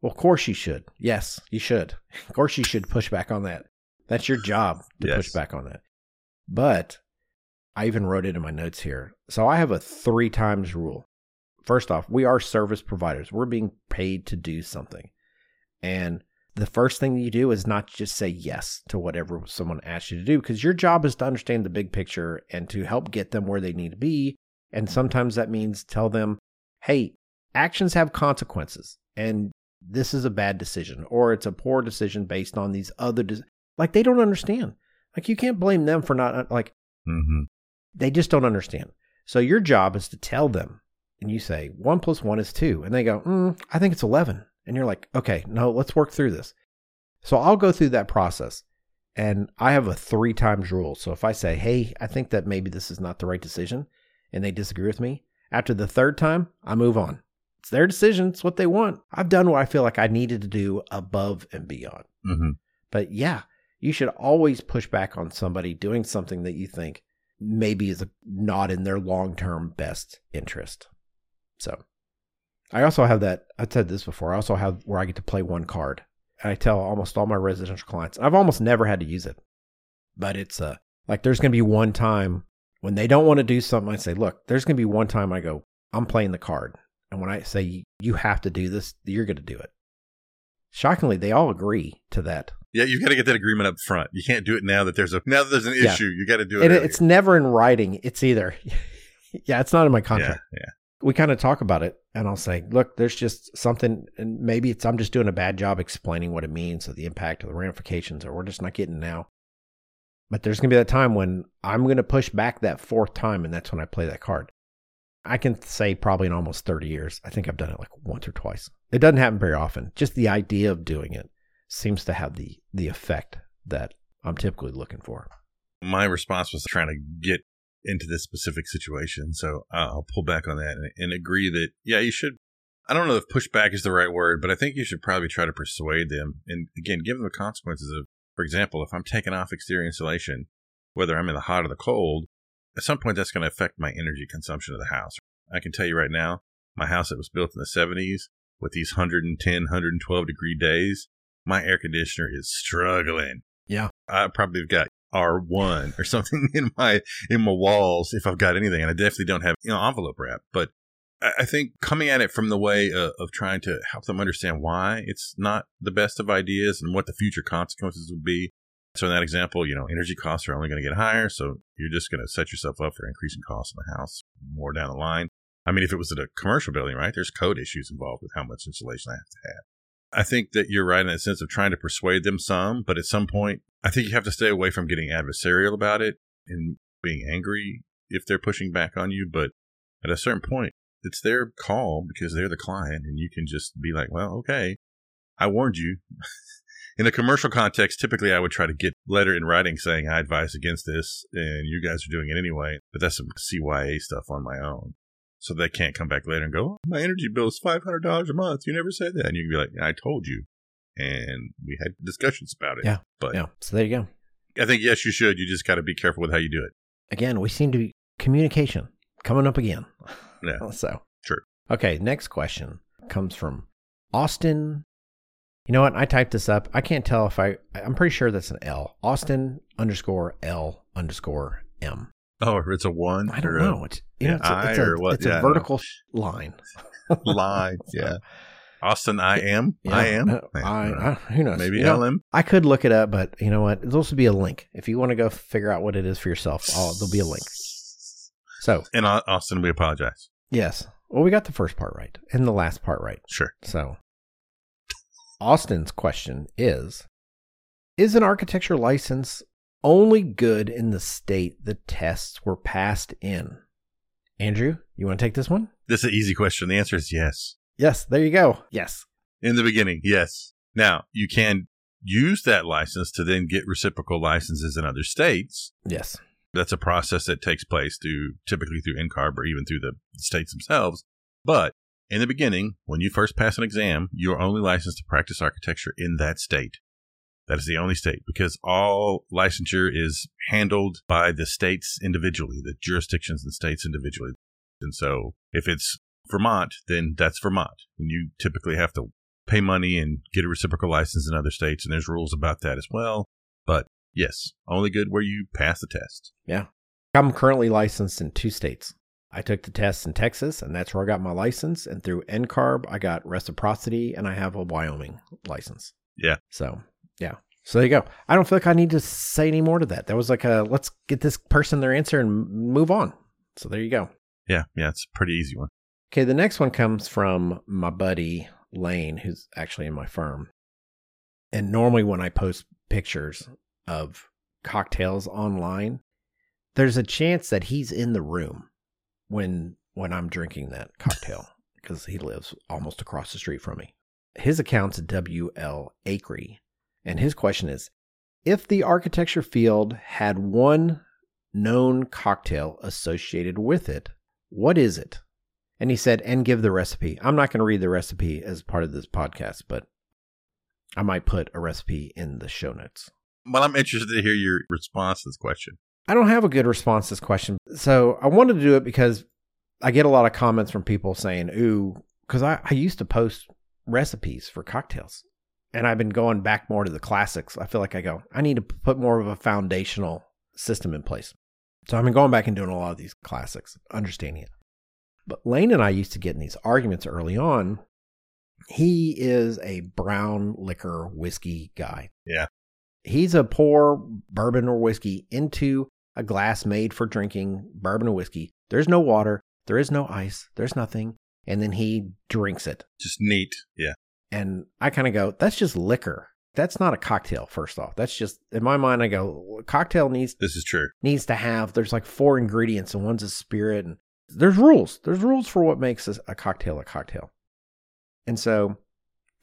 Well, of course you should. Yes, you should. Of course you should push back on that. That's your job to push back on that. But I even wrote it in my notes here. So I have a three times rule. First off, we are service providers. We're being paid to do something. And the first thing you do is not just say yes to whatever someone asks you to do because your job is to understand the big picture and to help get them where they need to be. And sometimes that means tell them, hey, actions have consequences and this is a bad decision or it's a poor decision based on these other. Like they don't understand. Like you can't blame them for not, like, Mm-hmm. they just don't understand. So your job is to tell them, and you say one plus one is two, and they go, mm, I think it's eleven, and you're like, okay, no, let's work through this. So I'll go through that process, and I have a three times rule. So if I say, hey, I think that maybe this is not the right decision, and they disagree with me, after the third time, I move on. It's their decision. It's what they want. I've done what I feel like I needed to do above and beyond. Mm-hmm. But yeah, you should always push back on somebody doing something that you think maybe is not in their long term best interest. So I also have that. I've said this before. I also have where I get to play one card. And I tell almost all my residential clients, I've almost never had to use it, but it's uh, like there's going to be one time when they don't want to do something. I say, look, there's going to be one time I go, I'm playing the card. And when I say you have to do this, you're going to do it. Shockingly, they all agree to that. Yeah, you've got to get that agreement up front. You can't do it now that there's a now that there's an Yeah. issue. You got to do it. and it's never in writing. It's either, yeah, it's not in my contract. yeah. We kind of talk about it, and I'll say, look, there's just something, and maybe it's I'm just doing a bad job explaining what it means, or the impact, or the ramifications, or we're just not getting now. But there's gonna be that time when I'm gonna push back that fourth time, and that's when I play that card. I can say probably in almost 30 years, I think I've done it like once or twice. It doesn't happen very often. Just the idea of doing it seems to have the the effect that I'm typically looking for. My response was trying to get into this specific situation, so I'll pull back on that and, and agree that yeah, you should. I don't know if pushback is the right word, but I think you should probably try to persuade them, and again, give them the consequences of, for example, if I'm taking off exterior insulation, whether I'm in the hot or the cold, at some point that's going to affect my energy consumption of the house. I can tell you right now, my house that was built in the 70s with these 110, 112 degree days, my air conditioner is struggling. Yeah. I probably have got R1 or something in my in my walls if I've got anything, and I definitely don't have you know envelope wrap. But I I think coming at it from the way of, of trying to help them understand why it's not the best of ideas and what the future consequences would be. So in that example, you know, energy costs are only going to get higher, so you're just going to set yourself up for increasing costs in the house more down the line. I mean, if it was at a commercial building, right, there's code issues involved with how much insulation I have to have. I think that you're right in the sense of trying to persuade them some, but at some point, I think you have to stay away from getting adversarial about it and being angry if they're pushing back on you. But at a certain point, it's their call because they're the client, and you can just be like, well, okay, I warned you. in a commercial context, typically I would try to get letter in writing saying I advise against this, and you guys are doing it anyway. But that's some CYA stuff on my own. So they can't come back later and go, oh, my energy bill is $500 a month. You never said that. And you can be like, I told you. And we had discussions about it. Yeah. But Yeah. So there you go. I think, yes, you should. You just got to be careful with how you do it. Again, we seem to be communication coming up again. Yeah. So True. Okay, next question comes from Austin. You know what? I typed this up. I can't tell if I. I'm pretty sure that's an L. Austin underscore L underscore M. Oh, or it's a one I don't know. It's you know, it's, a, it's I a, or what? it's Yeah, a vertical line. line. yeah. Austin, I am. Yeah, I am. I, I, who knows? Maybe You know, I could look it up, but you know what? There'll also be a link if you want to go figure out what it is for yourself. Oh, there'll be a link. So And Austin, we apologize. yes, well, we got the first part right and the last part right. Sure. So, Austin's question is Is an architecture license only good in the state the tests were passed in? Andrew, you want to take this one? This is an easy question. The answer is yes. Yes, there you go. Yes. In the beginning, yes. Now, you can use that license to then get reciprocal licenses in other states. Yes. That's a process that takes place through typically through NCARB or even through the states themselves. But in the beginning, when you first pass an exam, you are only licensed to practice architecture in that state. That is the only state because all licensure is handled by the states individually, the jurisdictions and states individually. And so if it's Vermont, then that's Vermont. And you typically have to pay money and get a reciprocal license in other states. And there's rules about that as well. But yes, only good where you pass the test. Yeah. I'm currently licensed in two states. I took the test in Texas, and that's where I got my license. And through NCARB, I got reciprocity, and I have a Wyoming license. Yeah. So, yeah. So there you go. I don't feel like I need to say any more to that. That was like a let's get this person their answer and move on. So there you go. Yeah. Yeah. It's a pretty easy one. Okay. The next one comes from my buddy Lane, who's actually in my firm. And normally, when I post pictures of cocktails online, there's a chance that he's in the room when when I'm drinking that cocktail because he lives almost across the street from me. His account's WL Acree, and his question is if the architecture field had one known cocktail associated with it, what is it? And he said, and give the recipe. I'm not going to read the recipe as part of this podcast, but I might put a recipe in the show notes. Well, I'm interested to hear your response to this question. I don't have a good response to this question. So I wanted to do it because I get a lot of comments from people saying, ooh, because I, I used to post recipes for cocktails and I've been going back more to the classics. I feel like I go, I need to put more of a foundational system in place. So I've been going back and doing a lot of these classics, understanding it. But Lane and I used to get in these arguments early on. He is a brown liquor whiskey guy. Yeah. He's a pour bourbon or whiskey into a glass made for drinking bourbon or whiskey. There's no water, there is no ice, there's nothing. And then he drinks it. Just neat. Yeah. And I kind of go, that's just liquor. That's not a cocktail, first off. That's just, in my mind, I go, cocktail needs This is true. needs to have there's like four ingredients and one's a spirit and there's rules there's rules for what makes a, a cocktail a cocktail and so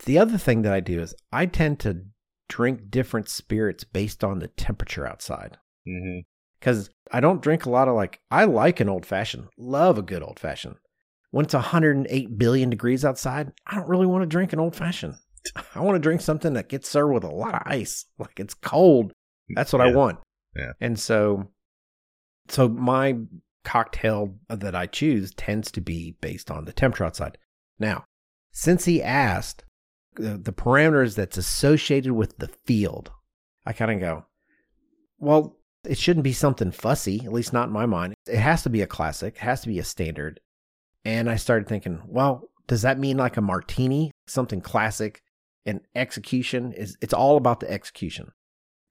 the other thing that i do is i tend to drink different spirits based on the temperature outside mm-hmm. because i don't drink a lot of like i like an old fashioned love a good old fashioned when it's 108 billion degrees outside i don't really want to drink an old fashioned i want to drink something that gets served with a lot of ice like it's cold that's what i want Yeah. and so so my cocktail that I choose tends to be based on the temperature outside. Now, since he asked the, the parameters that's associated with the field, I kind of go, well, it shouldn't be something fussy, at least not in my mind. It has to be a classic, it has to be a standard. And I started thinking, well, does that mean like a martini, something classic and execution is it's all about the execution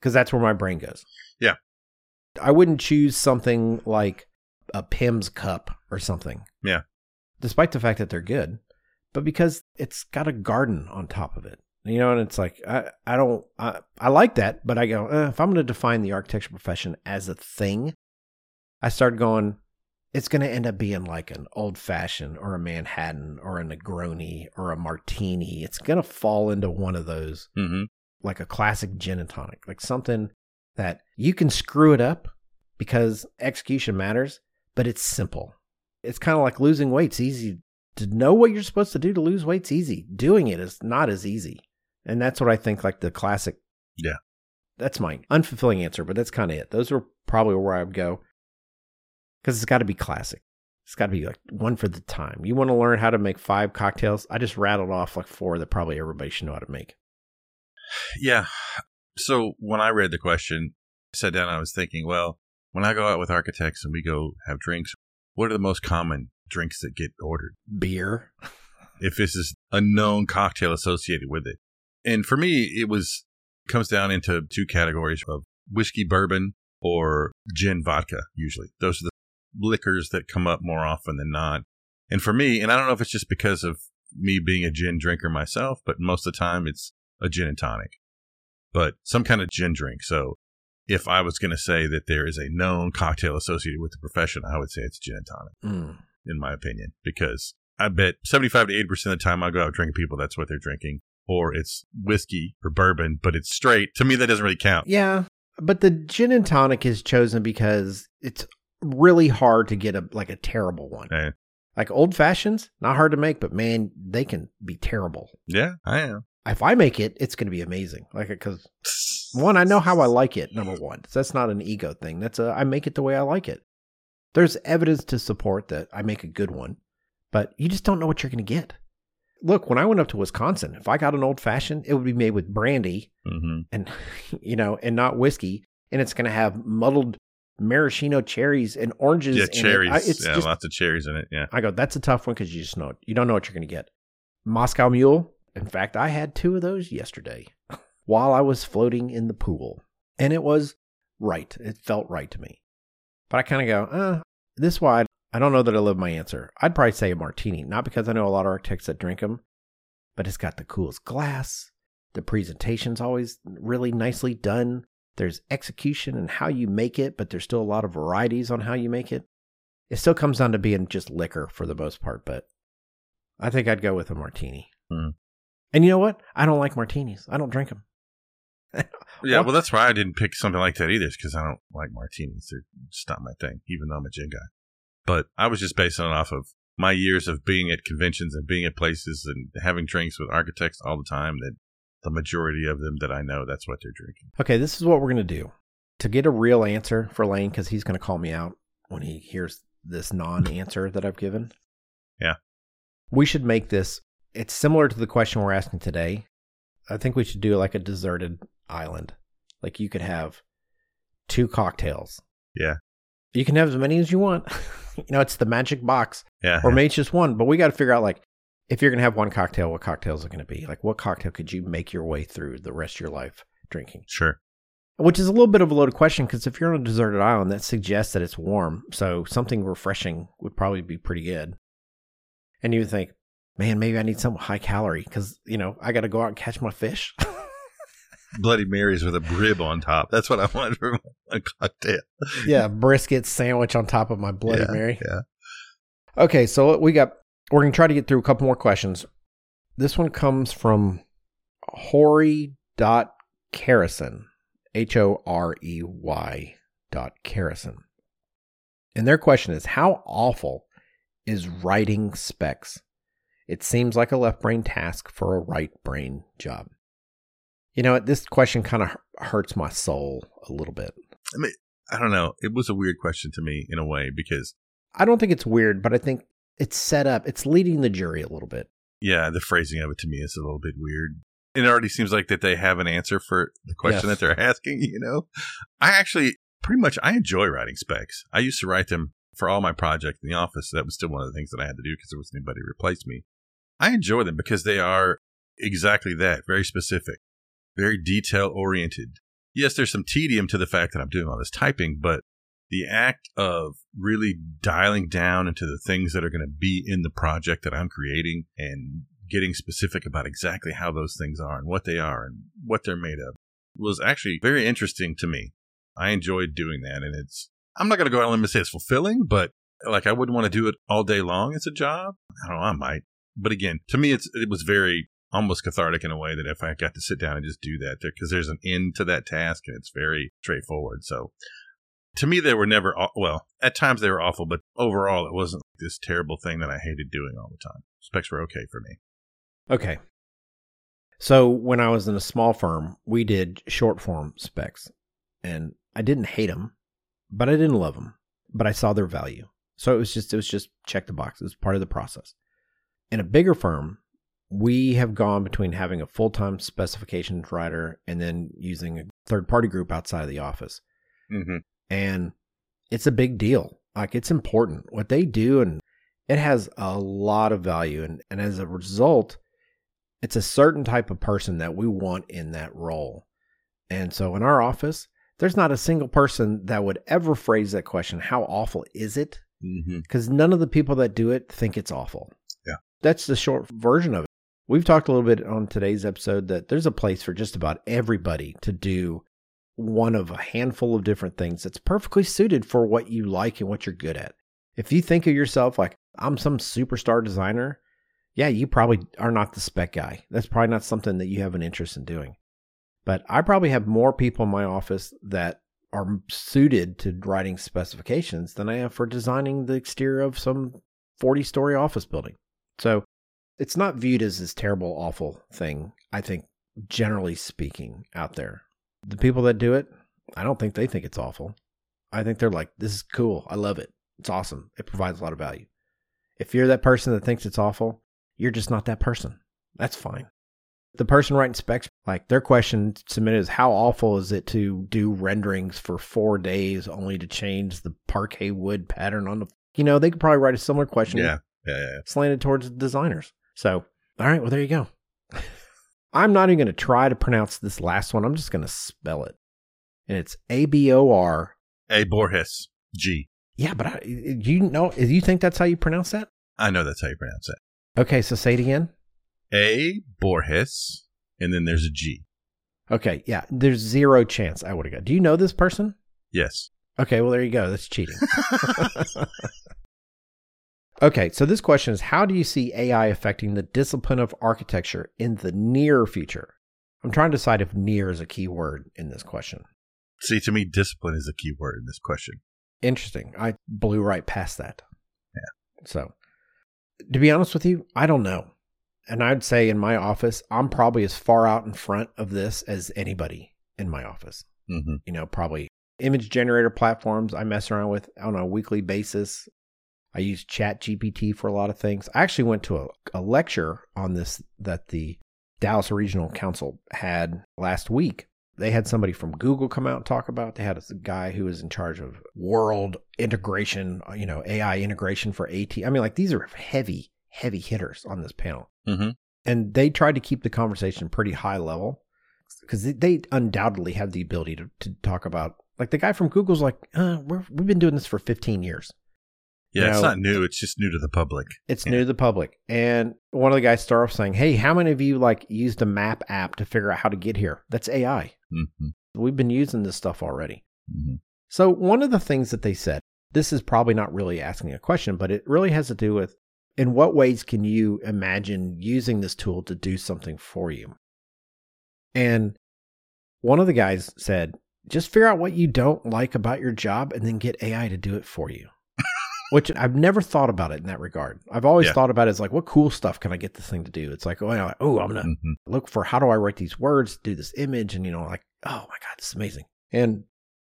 because that's where my brain goes. Yeah. I wouldn't choose something like a Pimm's cup or something. Yeah. Despite the fact that they're good, but because it's got a garden on top of it. You know, and it's like I, I don't I, I like that, but I go eh, if I'm going to define the architecture profession as a thing, I start going. It's going to end up being like an old fashioned or a Manhattan or a Negroni or a Martini. It's going to fall into one of those, hmm like a classic gin and tonic, like something that you can screw it up because execution matters, but it's simple. It's kind of like losing weight. It's easy to know what you're supposed to do to lose weight's easy. Doing it is not as easy. And that's what I think like the classic. Yeah. That's my unfulfilling answer, but that's kind of it. Those are probably where I would go. Cuz it's got to be classic. It's got to be like one for the time. You want to learn how to make five cocktails? I just rattled off like four that probably everybody should know how to make. Yeah. So when I read the question, I sat down and I was thinking, well, when I go out with architects and we go have drinks, what are the most common drinks that get ordered? Beer. If this is a known cocktail associated with it. And for me, it was comes down into two categories of whiskey bourbon or gin vodka, usually. Those are the liquors that come up more often than not. And for me, and I don't know if it's just because of me being a gin drinker myself, but most of the time it's a gin and tonic. But some kind of gin drink. So if I was going to say that there is a known cocktail associated with the profession, I would say it's gin and tonic, Mm. in my opinion, because I bet 75 to 80% of the time I go out drinking people, that's what they're drinking. or it's whiskey or bourbon, but it's straight. To me, that doesn't really count. Yeah, but the gin and tonic is chosen because it's really hard to get a like a terrible one. Yeah. Like old fashions, not hard to make, but man, they can be terrible. Yeah, I am. If I make it, it's going to be amazing. Like because one, I know how I like it. Number one, so that's not an ego thing. That's a I make it the way I like it. There's evidence to support that I make a good one, but you just don't know what you're going to get. Look, when I went up to Wisconsin, if I got an old fashioned, it would be made with brandy hmm and you know, and not whiskey, and it's going to have muddled maraschino cherries and oranges. Yeah, in it. cherries. I, it's yeah, just, lots of cherries in it. Yeah. I go, that's a tough one because you just know you don't know what you're going to get. Moscow Mule. In fact, I had two of those yesterday while I was floating in the pool, and it was right. It felt right to me. But I kind of go, uh, this wide. I don't know that I love my answer. I'd probably say a martini, not because I know a lot of architects that drink them, but it's got the coolest glass. The presentation's always really nicely done. There's execution and how you make it, but there's still a lot of varieties on how you make it. It still comes down to being just liquor for the most part, but I think I'd go with a martini. Hmm. And you know what? I don't like martinis. I don't drink them. Yeah, Well- well, that's why I didn't pick something like that either, because I don't like martinis. They're just not my thing, even though I'm a gin guy. But I was just basing it off of my years of being at conventions and being at places and having drinks with architects all the time. That the majority of them that I know, that's what they're drinking. Okay, this is what we're going to do. To get a real answer for Lane, because he's going to call me out when he hears this non answer that I've given. Yeah. We should make this, it's similar to the question we're asking today. I think we should do like a deserted island. Like you could have two cocktails. Yeah. You can have as many as you want. you know, it's the magic box. Yeah, Or maybe it's just one, but we got to figure out like if you're going to have one cocktail, what cocktails are going to be? Like what cocktail could you make your way through the rest of your life drinking? sure. Which is a little bit of a loaded question because if you're on a deserted island, that suggests that it's warm. So something refreshing would probably be pretty good. And you would think, man, maybe I need some high calorie because, you know, I got to go out and catch my fish. Bloody Marys with a brib on top. That's what I wanted for my cocktail. yeah, brisket sandwich on top of my Bloody Yeah, Mary. Yeah. Okay, so we got, we're going to try to get through a couple more questions. This one comes from Horey.Carrison, H O R E Y dot Carrison. And their question is How awful is writing specs? It seems like a left brain task for a right brain job. You know? This question kind of hurts my soul a little bit. I mean, I don't know. It was a weird question to me in a way because, I don't think it's weird, but I think it's set up, it's leading the jury a little bit. yeah, the phrasing of it to me is a little bit weird. It already seems like that they have an answer for the question Yes. that they're asking, you know? I actually, pretty much, I enjoy writing specs. I used to write them for all my projects in the office. That was still one of the things that I had to do because there wasn't anybody to replace me. I enjoy them because they are exactly that very specific, very detail oriented. Yes, there's some tedium to the fact that I'm doing all this typing, but the act of really dialing down into the things that are going to be in the project that I'm creating and getting specific about exactly how those things are and what they are and what they're made of was actually very interesting to me. I enjoyed doing that and it's I'm not going to go out on and say it's fulfilling, but like I wouldn't want to do it all day long as a job. I don't know, I might. But again, to me it's it was very almost cathartic in a way that if I got to sit down and just do that because there's an end to that task and it's very straightforward. So to me, they were never, well, at times they were awful, but overall it wasn't this terrible thing that I hated doing all the time. Specs were okay for me. Okay. So when I was in a small firm, we did short form specs, and I didn't hate them, but I didn't love them. But I saw their value, so it was just it was just check the box. It was part of the process. In a bigger firm, we have gone between having a full time specifications writer and then using a third party group outside of the office Mm-hmm. And it's a big deal. Like it's important what they do, and it has a lot of value. And, and as a result, it's a certain type of person that we want in that role. And so in our office, there's not a single person that would ever phrase that question, How awful is it? Mm-hmm. Because none of the people that do it think it's awful. Yeah. That's the short version of it. We've talked a little bit on today's episode that there's a place for just about everybody to do one of a handful of different things that's perfectly suited for what you like and what you're good at. If you think of yourself like I'm some superstar designer, yeah, you probably are not the spec guy. That's probably not something that you have an interest in doing. But I probably have more people in my office that are suited to writing specifications than I have for designing the exterior of some 40 story office building. So it's not viewed as this terrible, awful thing, I think, generally speaking, out there. The people that do it, I don't think they think it's awful. I think they're like, this is cool. I love it. It's awesome. It provides a lot of value. If you're that person that thinks it's awful, you're just not that person. That's fine. The person writing specs, like their question submitted is how awful is it to do renderings for four days only to change the parquet wood pattern on the, you know, they could probably write a similar question. Yeah. Yeah. yeah. Slanted towards the designers. So, all right, well, there you go. I'm not even going to try to pronounce this last one. I'm just going to spell it. And it's A B O R. A Borges. G. Yeah, but I, do you know, you think that's how you pronounce that? I know that's how you pronounce it. Okay, so say it again. A Borges, and then there's a G. Okay, yeah, there's zero chance I would have got. Do you know this person? Yes. Okay, well, there you go. That's cheating. okay, so this question is How do you see AI affecting the discipline of architecture in the near future? I'm trying to decide if near is a key word in this question. See, to me, discipline is a key word in this question. Interesting. I blew right past that. Yeah. So, to be honest with you, I don't know. And I'd say in my office, I'm probably as far out in front of this as anybody in my office. Mm-hmm. You know, probably image generator platforms I mess around with on a weekly basis. I use Chat GPT for a lot of things. I actually went to a, a lecture on this that the Dallas Regional Council had last week. They had somebody from Google come out and talk about. They had a guy who was in charge of world integration, you know, AI integration for AT. I mean, like these are heavy, heavy hitters on this panel. Mm-hmm. And they tried to keep the conversation pretty high level because they undoubtedly have the ability to, to talk about, like the guy from Google's like, uh, we're, we've been doing this for 15 years. Yeah, it's not new. It's just new to the public. It's Yeah. new to the public. And one of the guys started off saying, Hey, how many of you like used a map app to figure out how to get here? That's AI. Mm-hmm. We've been using this stuff already. Mm-hmm. So, one of the things that they said, this is probably not really asking a question, but it really has to do with in what ways can you imagine using this tool to do something for you? And one of the guys said, just figure out what you don't like about your job and then get AI to do it for you. Which I've never thought about it in that regard. I've always Yeah. thought about it as like, what cool stuff can I get this thing to do? It's like, oh, you know, oh I'm gonna Mm-hmm. look for how do I write these words, do this image, and you know, like, oh my God, this is amazing. And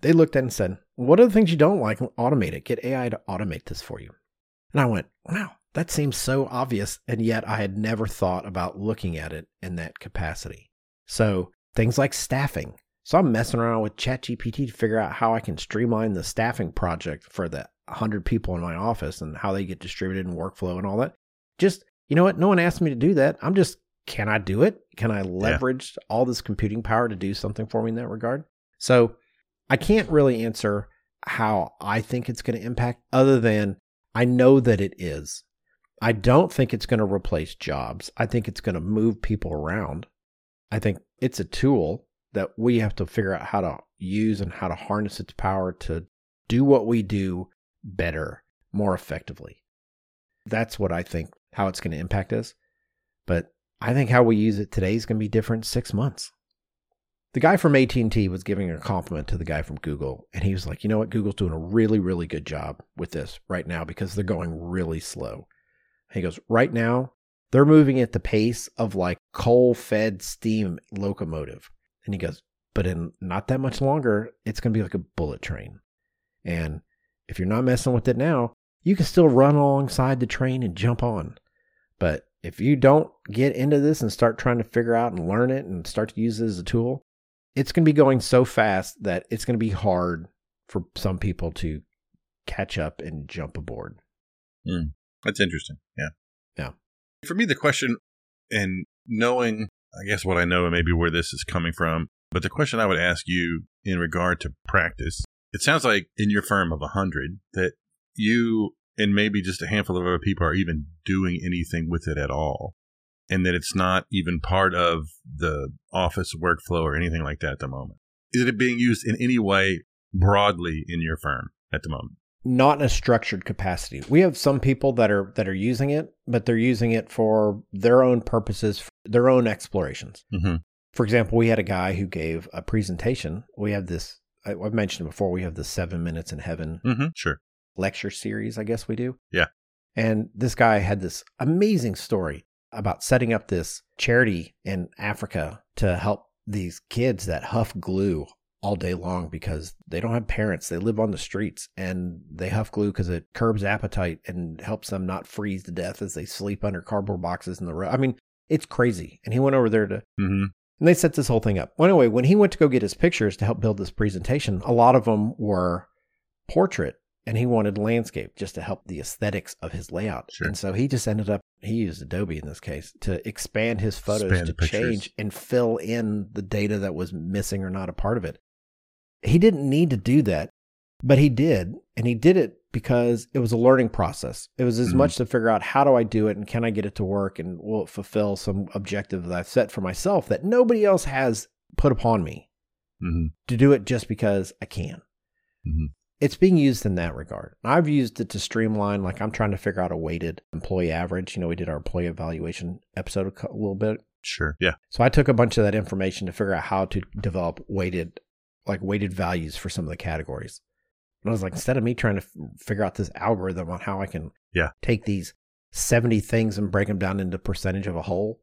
they looked at it and said, What are the things you don't like? Automate it. Get AI to automate this for you. And I went, Wow, that seems so obvious. And yet I had never thought about looking at it in that capacity. So things like staffing. So I'm messing around with ChatGPT to figure out how I can streamline the staffing project for the 100 people in my office and how they get distributed and workflow and all that. Just, you know what? No one asked me to do that. I'm just, can I do it? Can I leverage all this computing power to do something for me in that regard? So I can't really answer how I think it's going to impact other than I know that it is. I don't think it's going to replace jobs. I think it's going to move people around. I think it's a tool that we have to figure out how to use and how to harness its power to do what we do better, more effectively. That's what I think how it's going to impact us. But I think how we use it today is going to be different 6 months. The guy from AT&T was giving a compliment to the guy from Google and he was like, "You know what? Google's doing a really really good job with this right now because they're going really slow." He goes, "Right now, they're moving at the pace of like coal-fed steam locomotive." And he goes, "But in not that much longer, it's going to be like a bullet train." And if you're not messing with it now, you can still run alongside the train and jump on. But if you don't get into this and start trying to figure out and learn it and start to use it as a tool, it's going to be going so fast that it's going to be hard for some people to catch up and jump aboard. Hmm. That's interesting. Yeah. Yeah. For me, the question, and knowing, I guess, what I know and maybe where this is coming from, but the question I would ask you in regard to practice, it sounds like in your firm of 100 that you and maybe just a handful of other people are even doing anything with it at all. And that it's not even part of the office workflow or anything like that at the moment. Is it being used in any way broadly in your firm at the moment? not in a structured capacity. We have some people that are that are using it, but they're using it for their own purposes, their own explorations. Mm-hmm. For example, we had a guy who gave a presentation. We have this. I- I've mentioned before. We have the Seven Minutes in Heaven Mm-hmm. Sure. lecture series. I guess we do. Yeah. And this guy had this amazing story about setting up this charity in Africa to help these kids that huff glue all day long because they don't have parents. They live on the streets and they huff glue because it curbs appetite and helps them not freeze to death as they sleep under cardboard boxes in the road. I mean, it's crazy. And he went over there to Mm-hmm. And they set this whole thing up. Well, anyway, when he went to go get his pictures to help build this presentation, a lot of them were portrait and he wanted landscape just to help the aesthetics of his layout. Sure. And so he just ended up, he used Adobe in this case to expand his photos to change and fill in the data that was missing or not a part of it. He didn't need to do that, but he did. And he did it because it was a learning process. It was as Mhm. much to figure out how do I do it and can I get it to work and will it fulfill some objective that I've set for myself that nobody else has put upon me Mm-hmm. to do it just because I can. Mhm. It's being used in that regard. I've used it to streamline, like I'm trying to figure out a weighted employee average. You know, we did our employee evaluation episode a little bit. Sure. Yeah. So I took a bunch of that information to figure out how to develop weighted, like weighted values for some of the categories. And I was like, instead of me trying to f- figure out this algorithm on how I can Yeah. take these 70 things and break them down into percentage of a whole,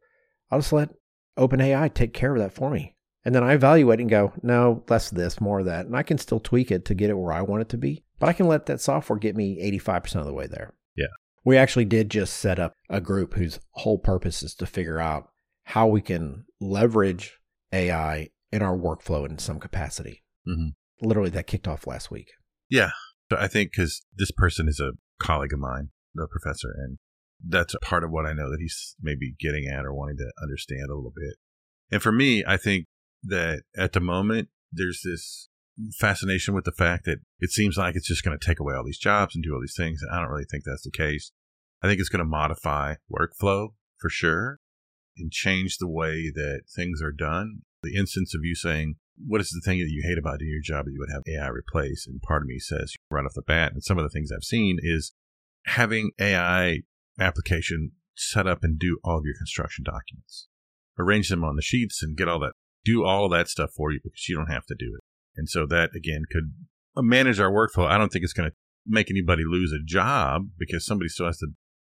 I'll just let OpenAI take care of that for me. And then I evaluate and go, no, less of this, more of that. And I can still tweak it to get it where I want it to be. But I can let that software get me 85% of the way there. Yeah. We actually did just set up a group whose whole purpose is to figure out how we can leverage AI in our workflow in some capacity. Mm-hmm. Literally, that kicked off last week. Yeah. So I think because this person is a colleague of mine, the professor, and that's a part of what I know that he's maybe getting at or wanting to understand a little bit. And for me, I think that at the moment, there's this fascination with the fact that it seems like it's just going to take away all these jobs and do all these things. And I don't really think that's the case. I think it's going to modify workflow for sure and change the way that things are done. The instance of you saying, what is the thing that you hate about doing your job that you would have AI replace? And part of me says right off the bat, and some of the things I've seen is having AI application set up and do all of your construction documents, arrange them on the sheets and get all that, do all that stuff for you because you don't have to do it. And so that again could manage our workflow. I don't think it's going to make anybody lose a job because somebody still has to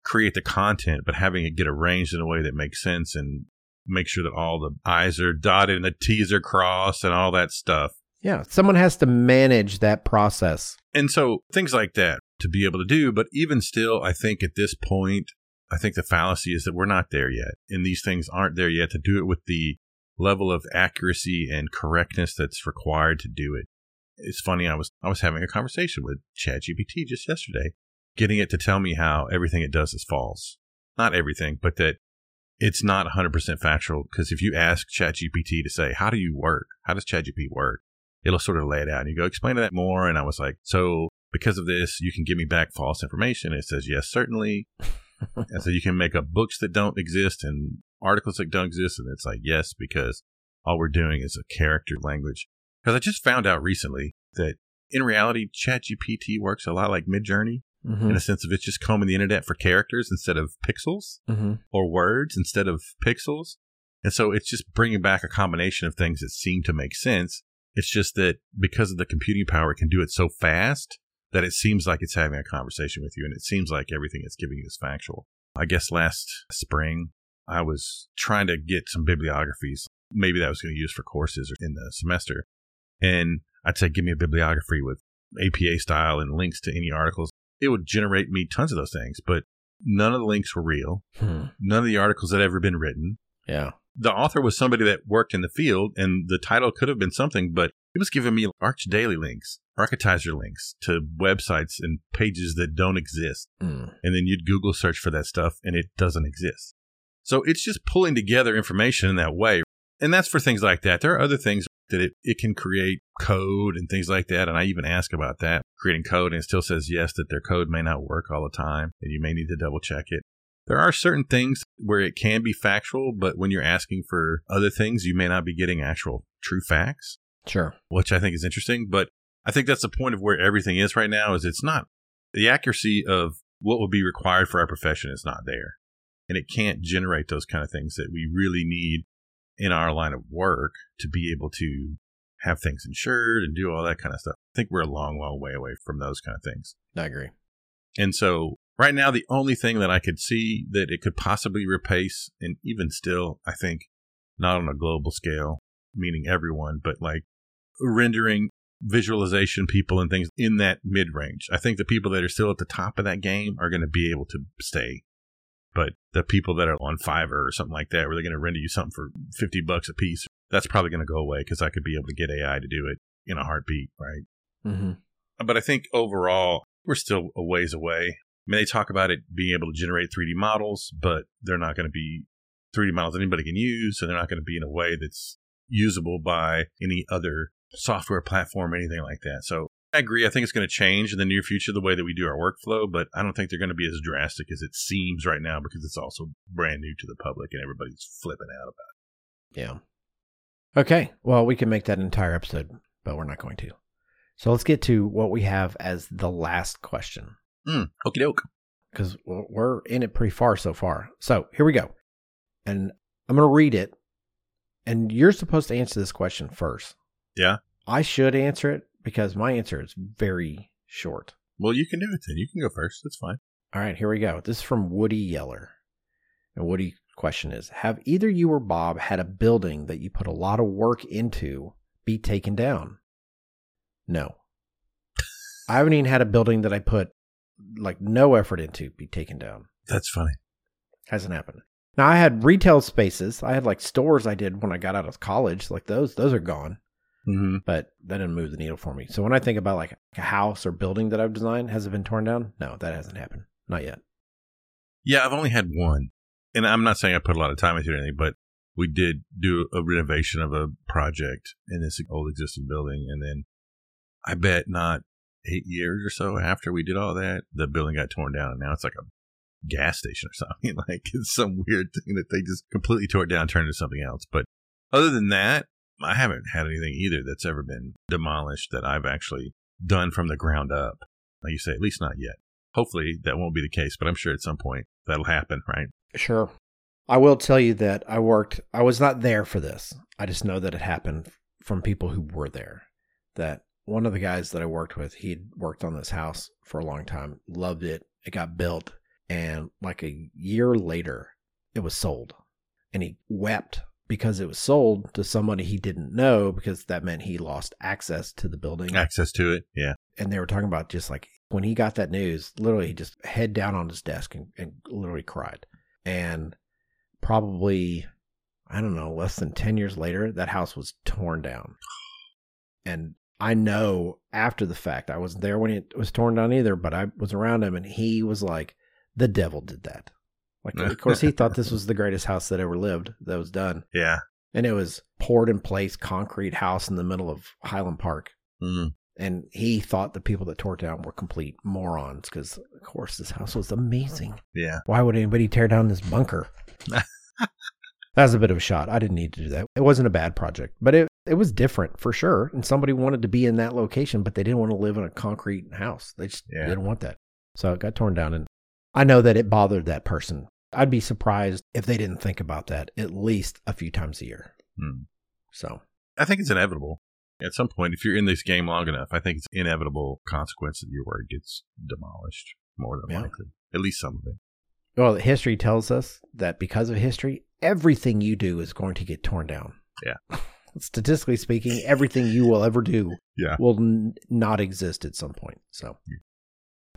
create the content, but having it get arranged in a way that makes sense and make sure that all the I's are dotted and the T's are crossed and all that stuff. Yeah. Someone has to manage that process. And so things like that to be able to do. But even still, I think at this point, I think the fallacy is that we're not there yet. And these things aren't there yet to do it with the level of accuracy and correctness that's required to do it. It's funny, I was I was having a conversation with ChatGPT just yesterday, getting it to tell me how everything it does is false. Not everything, but that it's not 100% factual because if you ask ChatGPT to say, how do you work? How does ChatGPT work? It'll sort of lay it out and you go, explain that more. And I was like, so because of this, you can give me back false information. It says, yes, certainly. and so you can make up books that don't exist and articles that don't exist. And it's like, yes, because all we're doing is a character language. Because I just found out recently that in reality, ChatGPT works a lot like Midjourney Mm-hmm. in a sense of it's just combing the internet for characters instead of pixels Mm-hmm. or words instead of pixels. And so it's just bringing back a combination of things that seem to make sense. It's just that because of the computing power, it can do it so fast that it seems like it's having a conversation with you and it seems like everything it's giving you is factual. I guess last spring, I was trying to get some bibliographies. Maybe that I was going to use for courses in the semester. And I'd say, give me a bibliography with APA style and links to any articles. It would generate me tons of those things, but none of the links were real. Hmm. None of the articles had ever been written. Yeah. The author was somebody that worked in the field, and the title could have been something, but it was giving me Arch Daily links, Architizer links to websites and pages that don't exist. Mm. And then you'd Google search for that stuff, and it doesn't exist. So it's just pulling together information in that way. And that's for things like that. There are other things that it, it can create code and things like that. And I even ask about that, creating code, and it still says yes, that their code may not work all the time, and you may need to double check it. There are certain things where it can be factual, but when you're asking for other things, you may not be getting actual true facts, Sure. which I think is interesting. But I think that's the point of where everything is right now is it's not the accuracy of what would be required for our profession is not there. And it can't generate those kind of things that we really need in our line of work to be able to have things insured and do all that kind of stuff. I think we're a long, long way away from those kind of things. I agree. And so right now, the only thing that I could see that it could possibly replace, and even still, I think not on a global scale, meaning everyone, but like rendering visualization people and things in that mid range. I think the people that are still at the top of that game are going to be able to stay. But the people that are on Fiverr or something like that, where they're going to render you something for 50 bucks a piece, that's probably going to go away because I could be able to get AI to do it in a heartbeat, right? Mm-hmm. But I think overall, we're still a ways away. I mean, they talk about it being able to generate 3D models, but they're not going to be 3D models anybody can use, and they're not going to be in a way that's usable by any other software platform, anything like that. So I agree. I think it's going to change in the near future the way that we do our workflow, but I don't think they're going to be as drastic as it seems right now because it's also brand new to the public and everybody's flipping out about it. Yeah. Okay. Well, we can make that entire episode, but we're not going to. So let's get to what we have as the last question. Mm, okie doke. Because we're in it pretty far so far. So here we go. And I'm going to read it. And you're supposed to answer this question first. Yeah. I should answer it because my answer is very short. Well, you can do it then. You can go first. That's fine. All right, here we go. This is from Woody Yeller. And Woody question is Have either you or Bob had a building that you put a lot of work into be taken down? No. I haven't even had a building that I put like no effort into be taken down. That's funny. Hasn't happened. Now I had retail spaces. I had like stores I did when I got out of college. Like those, those are gone. Mm-hmm. But that didn't move the needle for me. So when I think about like a house or building that I've designed, has it been torn down? No, that hasn't happened. Not yet. Yeah, I've only had one. And I'm not saying I put a lot of time into it or anything, but we did do a renovation of a project in this old existing building. And then I bet not eight years or so after we did all that, the building got torn down. And now it's like a gas station or something. Like it's some weird thing that they just completely tore it down, turned into something else. But other than that, I haven't had anything either that's ever been demolished that I've actually done from the ground up. Like you say, at least not yet. Hopefully that won't be the case, but I'm sure at some point that'll happen, right? Sure. I will tell you that I worked, I was not there for this. I just know that it happened from people who were there. That one of the guys that I worked with, he'd worked on this house for a long time, loved it. It got built. And like a year later, it was sold. And he wept because it was sold to somebody he didn't know because that meant he lost access to the building. Access to it, yeah. And they were talking about just like when he got that news, literally he just head down on his desk and, and literally cried. And probably, I don't know, less than 10 years later, that house was torn down. And I know after the fact, I wasn't there when it was torn down either, but I was around him and he was like, the devil did that. Like, of course, he thought this was the greatest house that ever lived that was done. Yeah. And it was poured in place concrete house in the middle of Highland Park. Mm. And he thought the people that tore it down were complete morons because, of course, this house was amazing. Yeah. Why would anybody tear down this bunker? that was a bit of a shot. I didn't need to do that. It wasn't a bad project, but it, it was different for sure. And somebody wanted to be in that location, but they didn't want to live in a concrete house. They just yeah. didn't want that. So it got torn down. And I know that it bothered that person. I'd be surprised if they didn't think about that at least a few times a year. Hmm. So I think it's inevitable. At some point, if you're in this game long enough, I think it's inevitable consequence that your word gets demolished more than yeah. likely. At least some of it. Well, history tells us that because of history, everything you do is going to get torn down. Yeah. Statistically speaking, everything you will ever do yeah. will n- not exist at some point. So,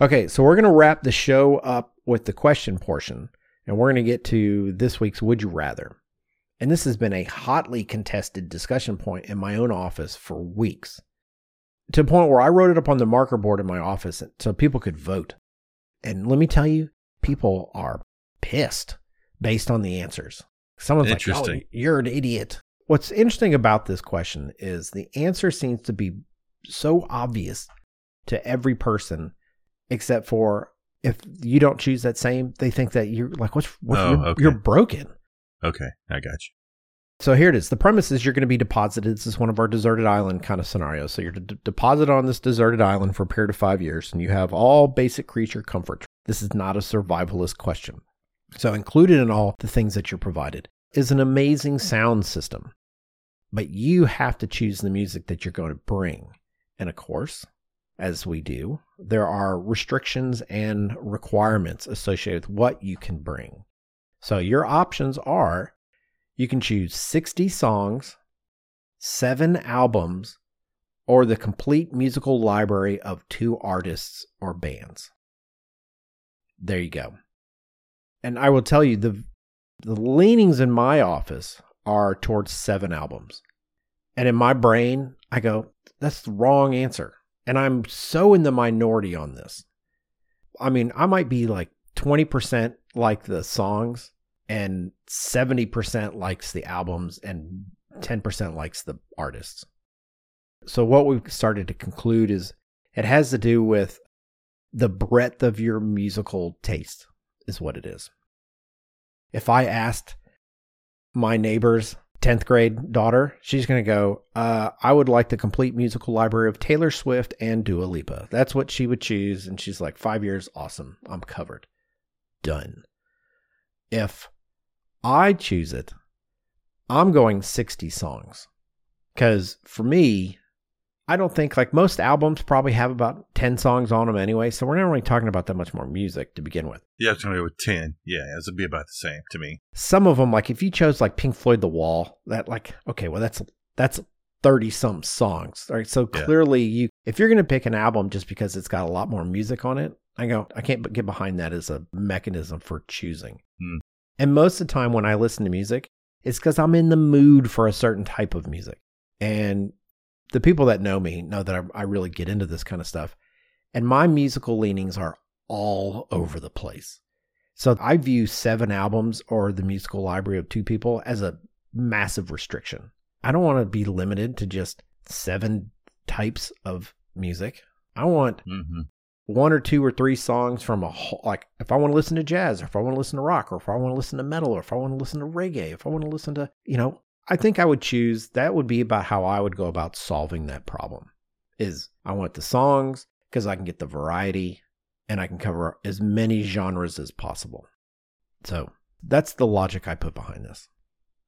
okay, so we're going to wrap the show up with the question portion, and we're going to get to this week's Would You Rather. And this has been a hotly contested discussion point in my own office for weeks, to the point where I wrote it up on the marker board in my office so people could vote. And let me tell you, people are pissed based on the answers. Someone's like, oh, you're an idiot. What's interesting about this question is the answer seems to be so obvious to every person, except for if you don't choose that same, they think that you're like, what's, what's oh, you're, okay. you're broken. Okay, I got you. So here it is. The premise is you're going to be deposited. This is one of our deserted island kind of scenarios. So you're d- deposited on this deserted island for a period of five years, and you have all basic creature comforts. This is not a survivalist question. So included in all the things that you're provided is an amazing sound system. But you have to choose the music that you're going to bring. And of course, as we do, there are restrictions and requirements associated with what you can bring. So your options are you can choose 60 songs, seven albums, or the complete musical library of two artists or bands. There you go. And I will tell you the the leanings in my office are towards seven albums. And in my brain, I go, that's the wrong answer. And I'm so in the minority on this. I mean, I might be like 20% like the songs and 70% likes the albums and 10% likes the artists. So what we've started to conclude is it has to do with the breadth of your musical taste is what it is. If I asked my neighbor's 10th grade daughter, she's going to go, uh, I would like the complete musical library of Taylor Swift and Dua Lipa. That's what she would choose. And she's like, five years, awesome. I'm covered. Done. If I choose it, I'm going 60 songs. Because for me, I don't think like most albums probably have about 10 songs on them anyway. So we're not really talking about that much more music to begin with. Yeah, it's going to go with 10. Yeah, it would be about the same to me. Some of them, like if you chose like Pink Floyd The Wall, that like, okay, well, that's, that's 30 some songs. All right. So Yeah. clearly you, if you're going to pick an album just because it's got a lot more music on it, I go, I can't get behind that as a mechanism for choosing. Hmm. And most of the time when I listen to music, it's because I'm in the mood for a certain type of music. And the people that know me know that I, I really get into this kind of stuff. And my musical leanings are all over the place. So I view seven albums or the musical library of two people as a massive restriction. I don't want to be limited to just seven types of music. I want hmm one or two or three songs from a whole, like if I want to listen to jazz or if I want to listen to rock or if I want to listen to metal or if I want to listen to reggae, if I want to listen to, you know, I think I would choose that would be about how I would go about solving that problem. Is I want the songs because I can get the variety and I can cover as many genres as possible. So that's the logic I put behind this.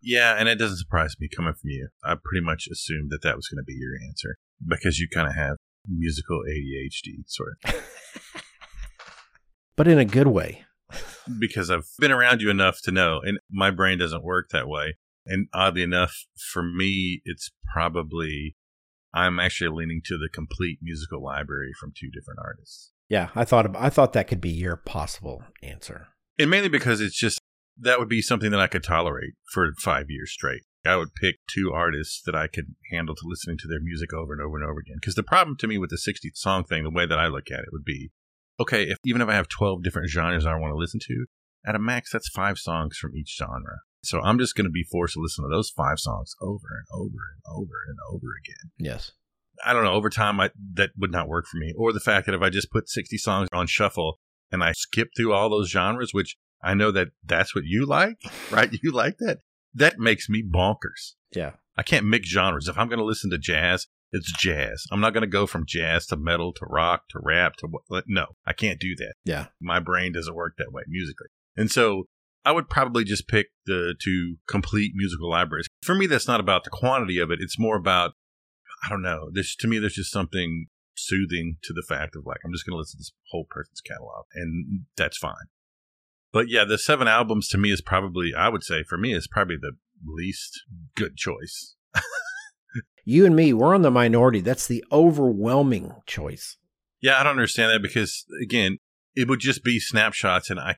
Yeah, and it doesn't surprise me coming from you. I pretty much assumed that that was going to be your answer because you kind of have musical ADHD, sort of. But in a good way. because I've been around you enough to know, and my brain doesn't work that way. And oddly enough, for me, it's probably I'm actually leaning to the complete musical library from two different artists, Yeah, I thought I thought that could be your possible answer. and mainly because it's just that would be something that I could tolerate for five years straight. I would pick two artists that I could handle to listening to their music over and over and over again. Because the problem to me with the 60 song thing, the way that I look at it would be, okay, if even if I have 12 different genres I want to listen to, at a max, that's five songs from each genre. So I'm just going to be forced to listen to those five songs over and over and over and over again. Yes. I don't know. Over time, I, that would not work for me. Or the fact that if I just put 60 songs on shuffle and I skip through all those genres, which I know that that's what you like, right? You like that. That makes me bonkers. Yeah. I can't mix genres. If I'm going to listen to jazz, it's jazz. I'm not going to go from jazz to metal to rock to rap to what. No, I can't do that. Yeah. My brain doesn't work that way musically. And so I would probably just pick the two complete musical libraries. For me, that's not about the quantity of it. It's more about, I don't know. There's, to me, there's just something soothing to the fact of like, I'm just going to listen to this whole person's catalog and that's fine. But yeah, the seven albums to me is probably, I would say for me, is probably the least good choice. You and me, we're on the minority. That's the overwhelming choice. Yeah, I don't understand that because again, it would just be snapshots, and I.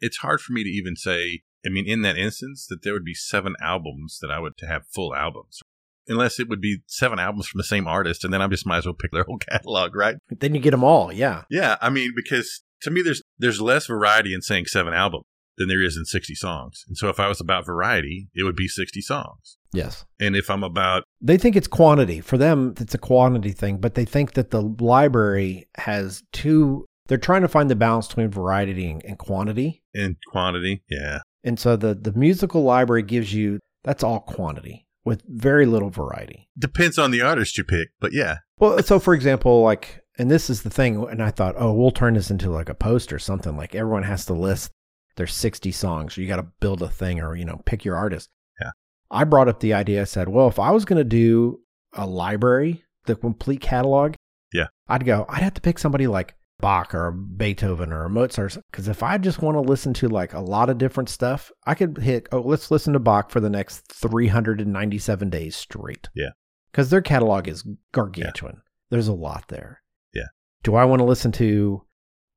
It's hard for me to even say. I mean, in that instance, that there would be seven albums that I would to have full albums, unless it would be seven albums from the same artist, and then I just might as well pick their whole catalog, right? Then you get them all. Yeah. Yeah, I mean, because to me, there's there's less variety in saying seven albums than there is in sixty songs, and so if I was about variety, it would be sixty songs, Yes. and if I'm about They think it's quantity. For them, it's a quantity thing, but they think that the library has two. They're trying to find the balance between variety and, and quantity. And quantity, yeah, And so the, the musical library gives you That's all quantity with very little variety. Depends on the artist you pick, but yeah. Well, so for example, like, and this is the thing, and I thought, oh, we'll turn this into like a post or something. Like everyone has to list their 60 songs. You got to build a thing or, you know, pick your artist. Yeah. I brought up the idea. I said, well, if I was going to do a library, the complete catalog, Yeah. I'd go, I'd have to pick somebody like Bach or Beethoven or Mozart. Because if I just want to listen to like a lot of different stuff, I could hit, oh, let's listen to Bach for the next 397 days straight. Yeah. Because their catalog is gargantuan. There's a lot there. Yeah. Do I want to listen to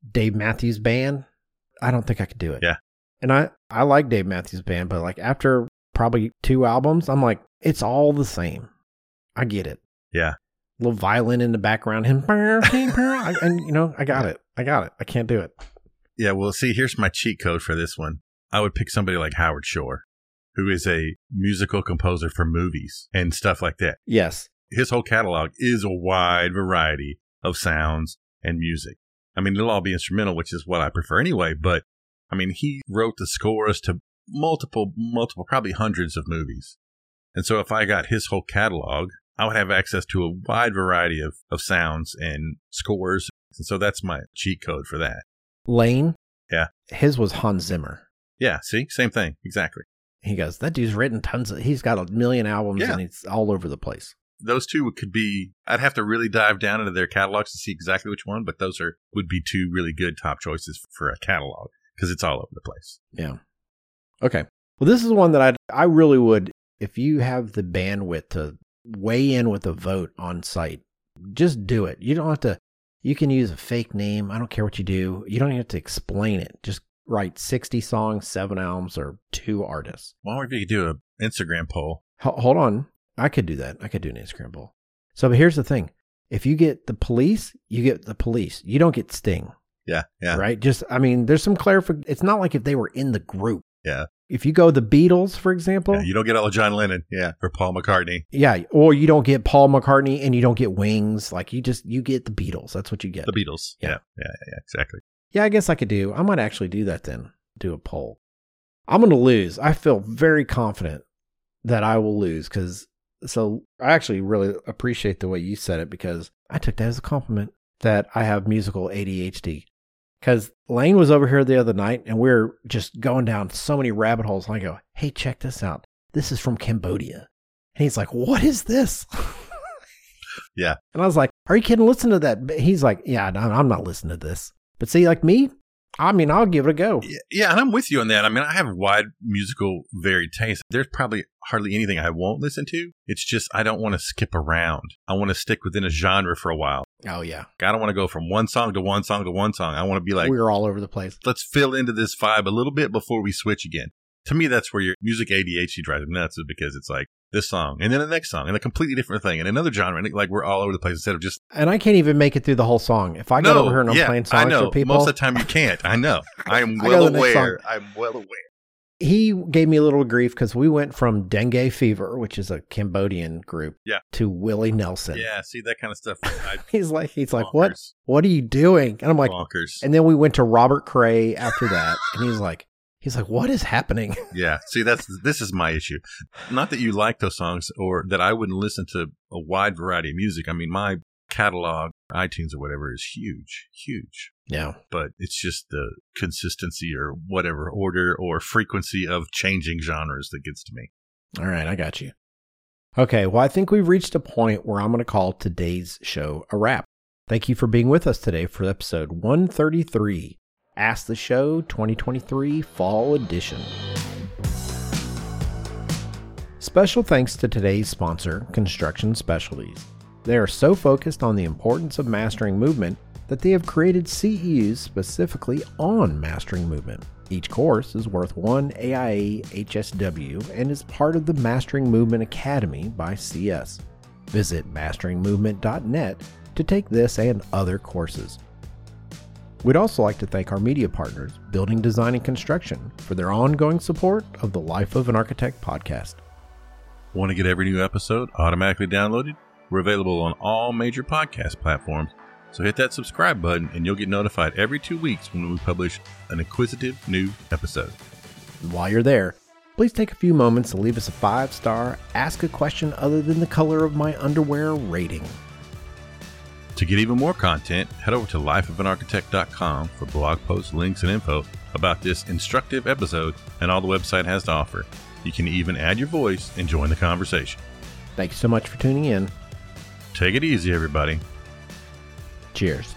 Dave Matthews Band? I don't think I could do it. Yeah. And I, I like Dave Matthews Band, but like after probably two albums, I'm like, it's all the same. I get it. Yeah. Little violin in the background, him, and you know, I got it. I got it. I can't do it. Yeah, well, see, here's my cheat code for this one. I would pick somebody like Howard Shore, who is a musical composer for movies and stuff like that. Yes. His whole catalog is a wide variety of sounds and music. I mean, it'll all be instrumental, which is what I prefer anyway, but I mean, he wrote the scores to multiple, multiple, probably hundreds of movies. And so if I got his whole catalog, I would have access to a wide variety of, of sounds and scores. And so that's my cheat code for that. Lane. Yeah. His was Hans Zimmer. Yeah, see, same thing. Exactly. He goes, that dude's written tons of, he's got a million albums Yeah. and it's all over the place. Those two could be, I'd have to really dive down into their catalogs to see exactly which one, but those are, would be two really good top choices for a catalog because it's all over the place. Yeah. Okay. Well, this is one that I I really would if you have the bandwidth to weigh in with a vote on site, just do it. You don't have to you can use a fake name. I don't care what you do. You don't even have to explain it. Just write 60 songs, 7 albums or 2 artists. Why don't we do an Instagram poll, Ho- hold on. I could do that. I could do an Instagram poll. So, but here's the thing. If you get the police, you get the police. You don't get Sting. yeah, yeah, right? Just, I mean, there's some clarification. It's not like if they were in the group. Yeah. If you go the Beatles, for example, yeah. You don't get all John Lennon, yeah, or Paul McCartney. yeah, or you don't get Paul McCartney and you don't get Wings. Like you just, you get the Beatles. That's what you get. The Beatles. Yeah. Yeah, yeah, yeah, exactly. yeah, I guess I could do, I might actually do that then, do a poll. I'm going to lose. I feel very confident that I will lose because, so I actually really appreciate the way you said it because I took that as a compliment that I have musical ADHD. Because Lane was over here the other night and we are just going down so many rabbit holes. And I go, hey, check this out. This is from Cambodia. And he's like, what is this? Yeah. And I was like, are you kidding? Listen to that. He's like, yeah, I'm not listening to this. But see, like me, I mean, I'll give it a go. Yeah, and I'm with you on that. I mean, I have wide musical varied taste. There's probably hardly anything I won't listen to. It's just I don't want to skip around. I want to stick within a genre for a while. Oh, yeah. I don't want to go from one song to one song to one song. I want to be like, we're all over the place. let's fill into this vibe a little bit before we switch again. To me, that's where your music ADHD drives me nuts, is because it's like this song and then the next song and a completely different thing and another genre. And like we're all over the place instead of just And I can't even make it through the whole song. If I get no, over here and I'm yeah, playing I songs know. for people, Most of the time you can't. I know. I am well go next aware. I'm well aware. he gave me a little grief because we went from Dengue Fever, which is a Cambodian group, Yeah. to Willie Nelson. Yeah, see that kind of stuff. I, He's like, he's like, what? What are you doing? And I'm like, bonkers. and then we went to Robert Cray after that, and he's like, he's like, what is happening? Yeah. See, that's this is my issue. Not that you like those songs or that I wouldn't listen to a wide variety of music. I mean, my catalog, iTunes or whatever, is huge, huge. Yeah. But it's just the consistency or whatever order or frequency of changing genres that gets to me. All right, I got you. Okay, well, I think we've reached a point where I'm going to call today's show a wrap. Thank you for being with us today for episode 133 Ask the Show 2023 Fall Edition. Special thanks to today's sponsor, Construction Specialties. They are so focused on the importance of mastering movement that they have created CEUs specifically on mastering movement. Each course is worth one AIA HSW and is part of the Mastering Movement Academy by CS. Visit masteringmovement.net to take this and other courses. We'd also like to thank our media partners, Building Design and Construction, for their ongoing support of the Life of an Architect podcast. Want to get every new episode automatically downloaded? We're available on all major podcast platforms. So hit that subscribe button and you'll get notified every two weeks when we publish an inquisitive new episode. While you're there, please take a few moments to leave us a five star, ask a question other than the color of my underwear rating. To get even more content, head over to lifeofanarchitect.com for blog posts, links, and info about this instructive episode and all the website has to offer. You can even add your voice and join the conversation. Thanks so much for tuning in. Take it easy, everybody. Cheers.